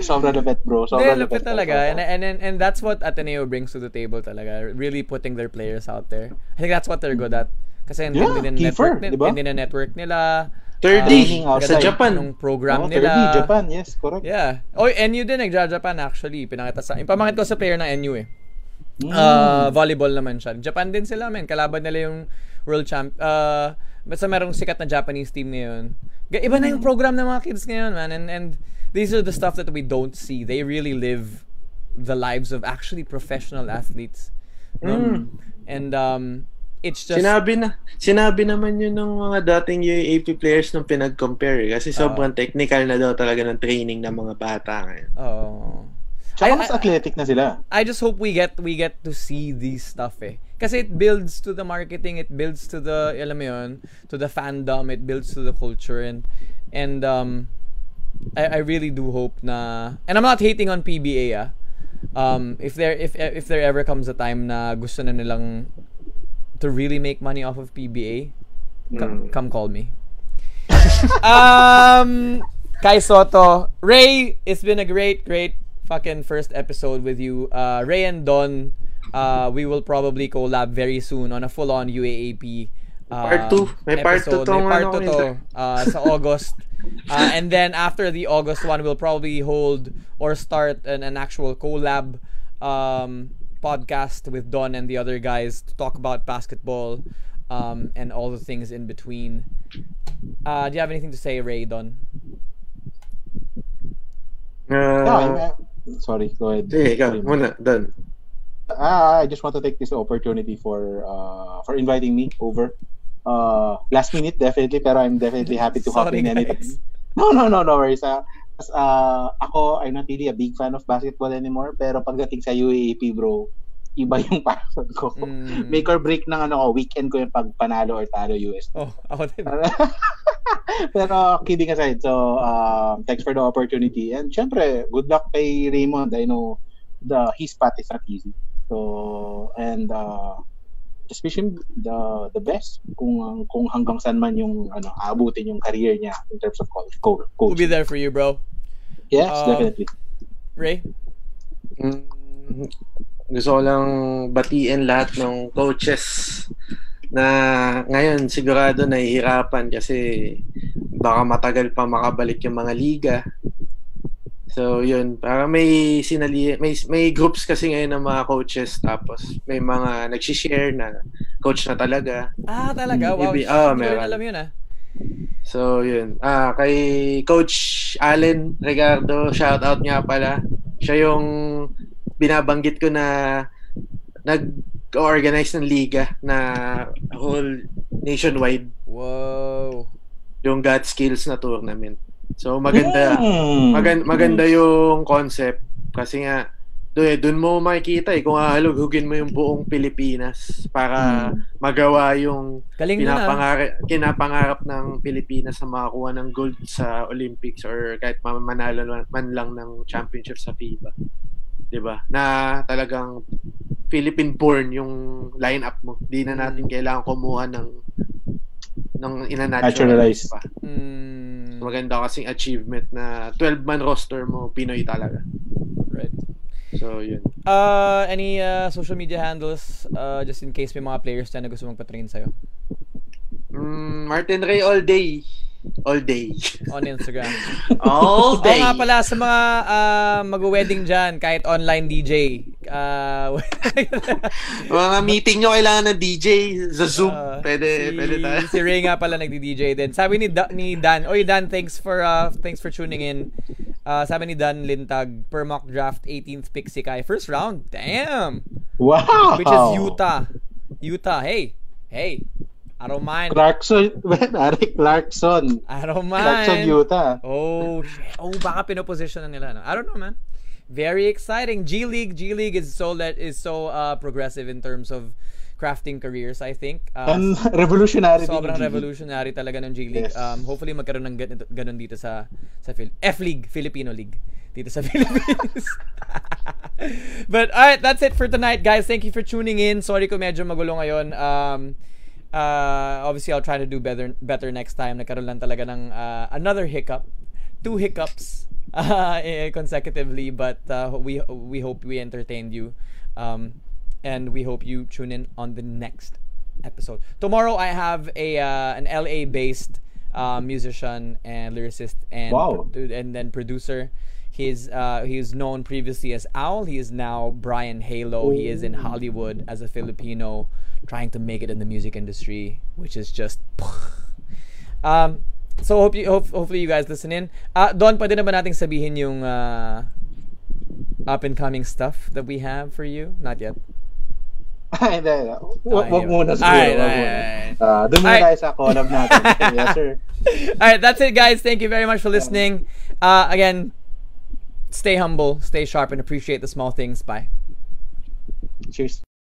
Sobrang lupit, bro. Sobrang lupit lupit. talaga. And, and, and, and that's what Ateneo brings to the table talaga. Really putting their players out there. I think that's what they're good at. Kasi hindi Yeah, din network, ni- di ba? hindi na network nila. 30 Training sa outside. Japan. Nung program Oh, nila. 30, Japan, yes, correct. Yeah. Oh, NU din nagja-Japan actually. Pinakita sa Ipamakit ko sa player ng NU eh. Mm. Uh, volleyball naman siya. Japan din sila, men. Kalaban nila yung world champ. Uh, basta merong sikat na Japanese team ngayon. Ga- Iba na yung program ng mga kids ngayon, man. And, and these are the stuff that we don't see. They really live the lives of actually professional athletes. No? Mm. And um, it's just... Sinabi na, sinabi naman yun ng mga dating UAAP players nung pinag-compare eh. kasi sobrang technical na daw talaga ng training ng mga bata ngayon. Oh. I- Tsaka mas athletic na sila. I just hope we get we get to see these stuff eh. Kasi it builds to the marketing, it builds to the alam mo yun, to the fandom, it builds to the culture and and um I, I really do hope na and I'm not hating on PBA ah. Um if there if if there ever comes a time na gusto na nilang to really make money off of PBA, come, Mm. come call me. um, Kai Soto, Ray, it's been a great, great fucking first episode with you. Uh, Ray and Don, uh, we will probably collab very soon on a full-on UAAP. Uh, Part two. May part two episode. May part two to, uh, sa August. Uh, and then after the August one, we'll probably hold or start an, an actual collab um, podcast with Don and the other guys to talk about basketball um, and all the things in between. Uh, do you have anything to say, Ray, Don? Uh, No, I'm, uh, sorry, go ahead. sige, ikaw, Sorry. muna, done. Ah, I just want to take this opportunity for uh, for inviting me over. Uh, last minute, definitely, pero I'm definitely happy to hop in anytime. guys. No, no, no, no worries. Uh, uh, ako, I'm not really a big fan of basketball anymore, pero pagdating sa UAAP, bro, iba yung passion ko. Mm. Make or break ng ano ko, weekend ko yung pag panalo or talo US. Oh, ako din. Pero kidding aside, so um, thanks for the opportunity. And syempre, good luck kay Raymond. I know the his path is not easy. So, and uh, him the the best kung kung hanggang saan man yung ano aabutin yung career niya in terms of coach. coach. We'll be there for you, bro. Yes, Um, definitely. Ray? Mm, gusto ko lang batiin lahat ng coaches na ngayon sigurado nahihirapan kasi baka matagal pa makabalik yung mga liga. So yun, para may sinali may may groups kasi ngayon ng mga coaches tapos may mga nagsi-share na coach na talaga. Ah, talaga? Wow. Maybe- Hindi oh, meron. alam yun, ah. So yun. Ah, kay Coach Allen Ricardo, shout out nga pala. Siya yung binabanggit ko na nag-organize ng liga na whole nationwide Wow. yung God Skills na tournament. So maganda Hmm. magan- maganda yung concept kasi nga doon eh, doon mo makikita eh kung hahalugugin mo yung buong Pilipinas para magawa yung Galing ah. kinapangarap ng Pilipinas na makakuha ng gold sa Olympics or kahit ma- manalo man lang ng championship sa FIBA. 'Di ba? Na talagang Philippine born yung lineup mo. Di na natin Mm. kailangan kumuha ng ng Naturalize. ina-naturalize pa. Mm, Maganda kasing achievement na 12-man roster mo, Pinoy talaga. right. So, yun. Uh, any uh, social media handles uh, just in case may mga players na gusto magpatrain sa'yo Mm, Martin Ray all day. All day. on Instagram. All Oo day. nga pala sa mga uh, mag-wedding dyan, kahit online DJ. Uh, Mga meeting nyo kailangan ng DJ sa Zoom. uh, pwede, si, pwede tayo. si Ray nga pala nagdi-DJ din. Sabi ni, da- ni Dan, Oy Dan, thanks for uh, thanks for tuning in. Uh, sabi ni Dan Lintag, per mock draft, 18th pick si Kai. First round, damn! Wow! Which is Utah. Utah, hey, hey, I don't mind. Clarkson, Ari Clarkson. I don't Clarkson, mind. Utah. Oh, shit. Oh, baka pinoposition na nila. No? I don't know, man. Very exciting. G League, G League is so let is so uh, progressive in terms of crafting careers, I think. Uh, And revolutionary sobrang revolutionary talaga ng G League. Yes. Um, hopefully magkaroon ng ganito, ganun dito sa sa Phil- F League, Filipino League dito sa Philippines. But alright, that's it for tonight, guys. Thank you for tuning in. Sorry kung medyo magulo ngayon. Um, uh, obviously, I'll try to do better better next time. Nagkaroon lang talaga ng uh, another hiccup. Two hiccups uh, eh, consecutively, but uh, we we hope we entertained you. Um, and we hope you tune in on the next episode. Tomorrow I have a uh, an LA based uh, musician and lyricist and Wow. produ- and then producer. He's uh, he's known previously as Owl. He is now Brian Halo. He is in Hollywood as a Filipino, trying to make it in the music industry, which is just. Um, so hope you hope, hopefully you guys listen in. Uh, Don, pwede na ba nating sabihin yung uh, up and coming stuff that we have for you? Not yet. Ay, hindi. Wag Ay, wag yun. muna siguro. Alright, wag alright, muna. alright. Ah, doon muna tayo sa collab natin. yes, sir. All right, that's it, guys. Thank you very much for listening. Uh, again, stay humble, stay sharp, and appreciate the small things. Bye. Cheers.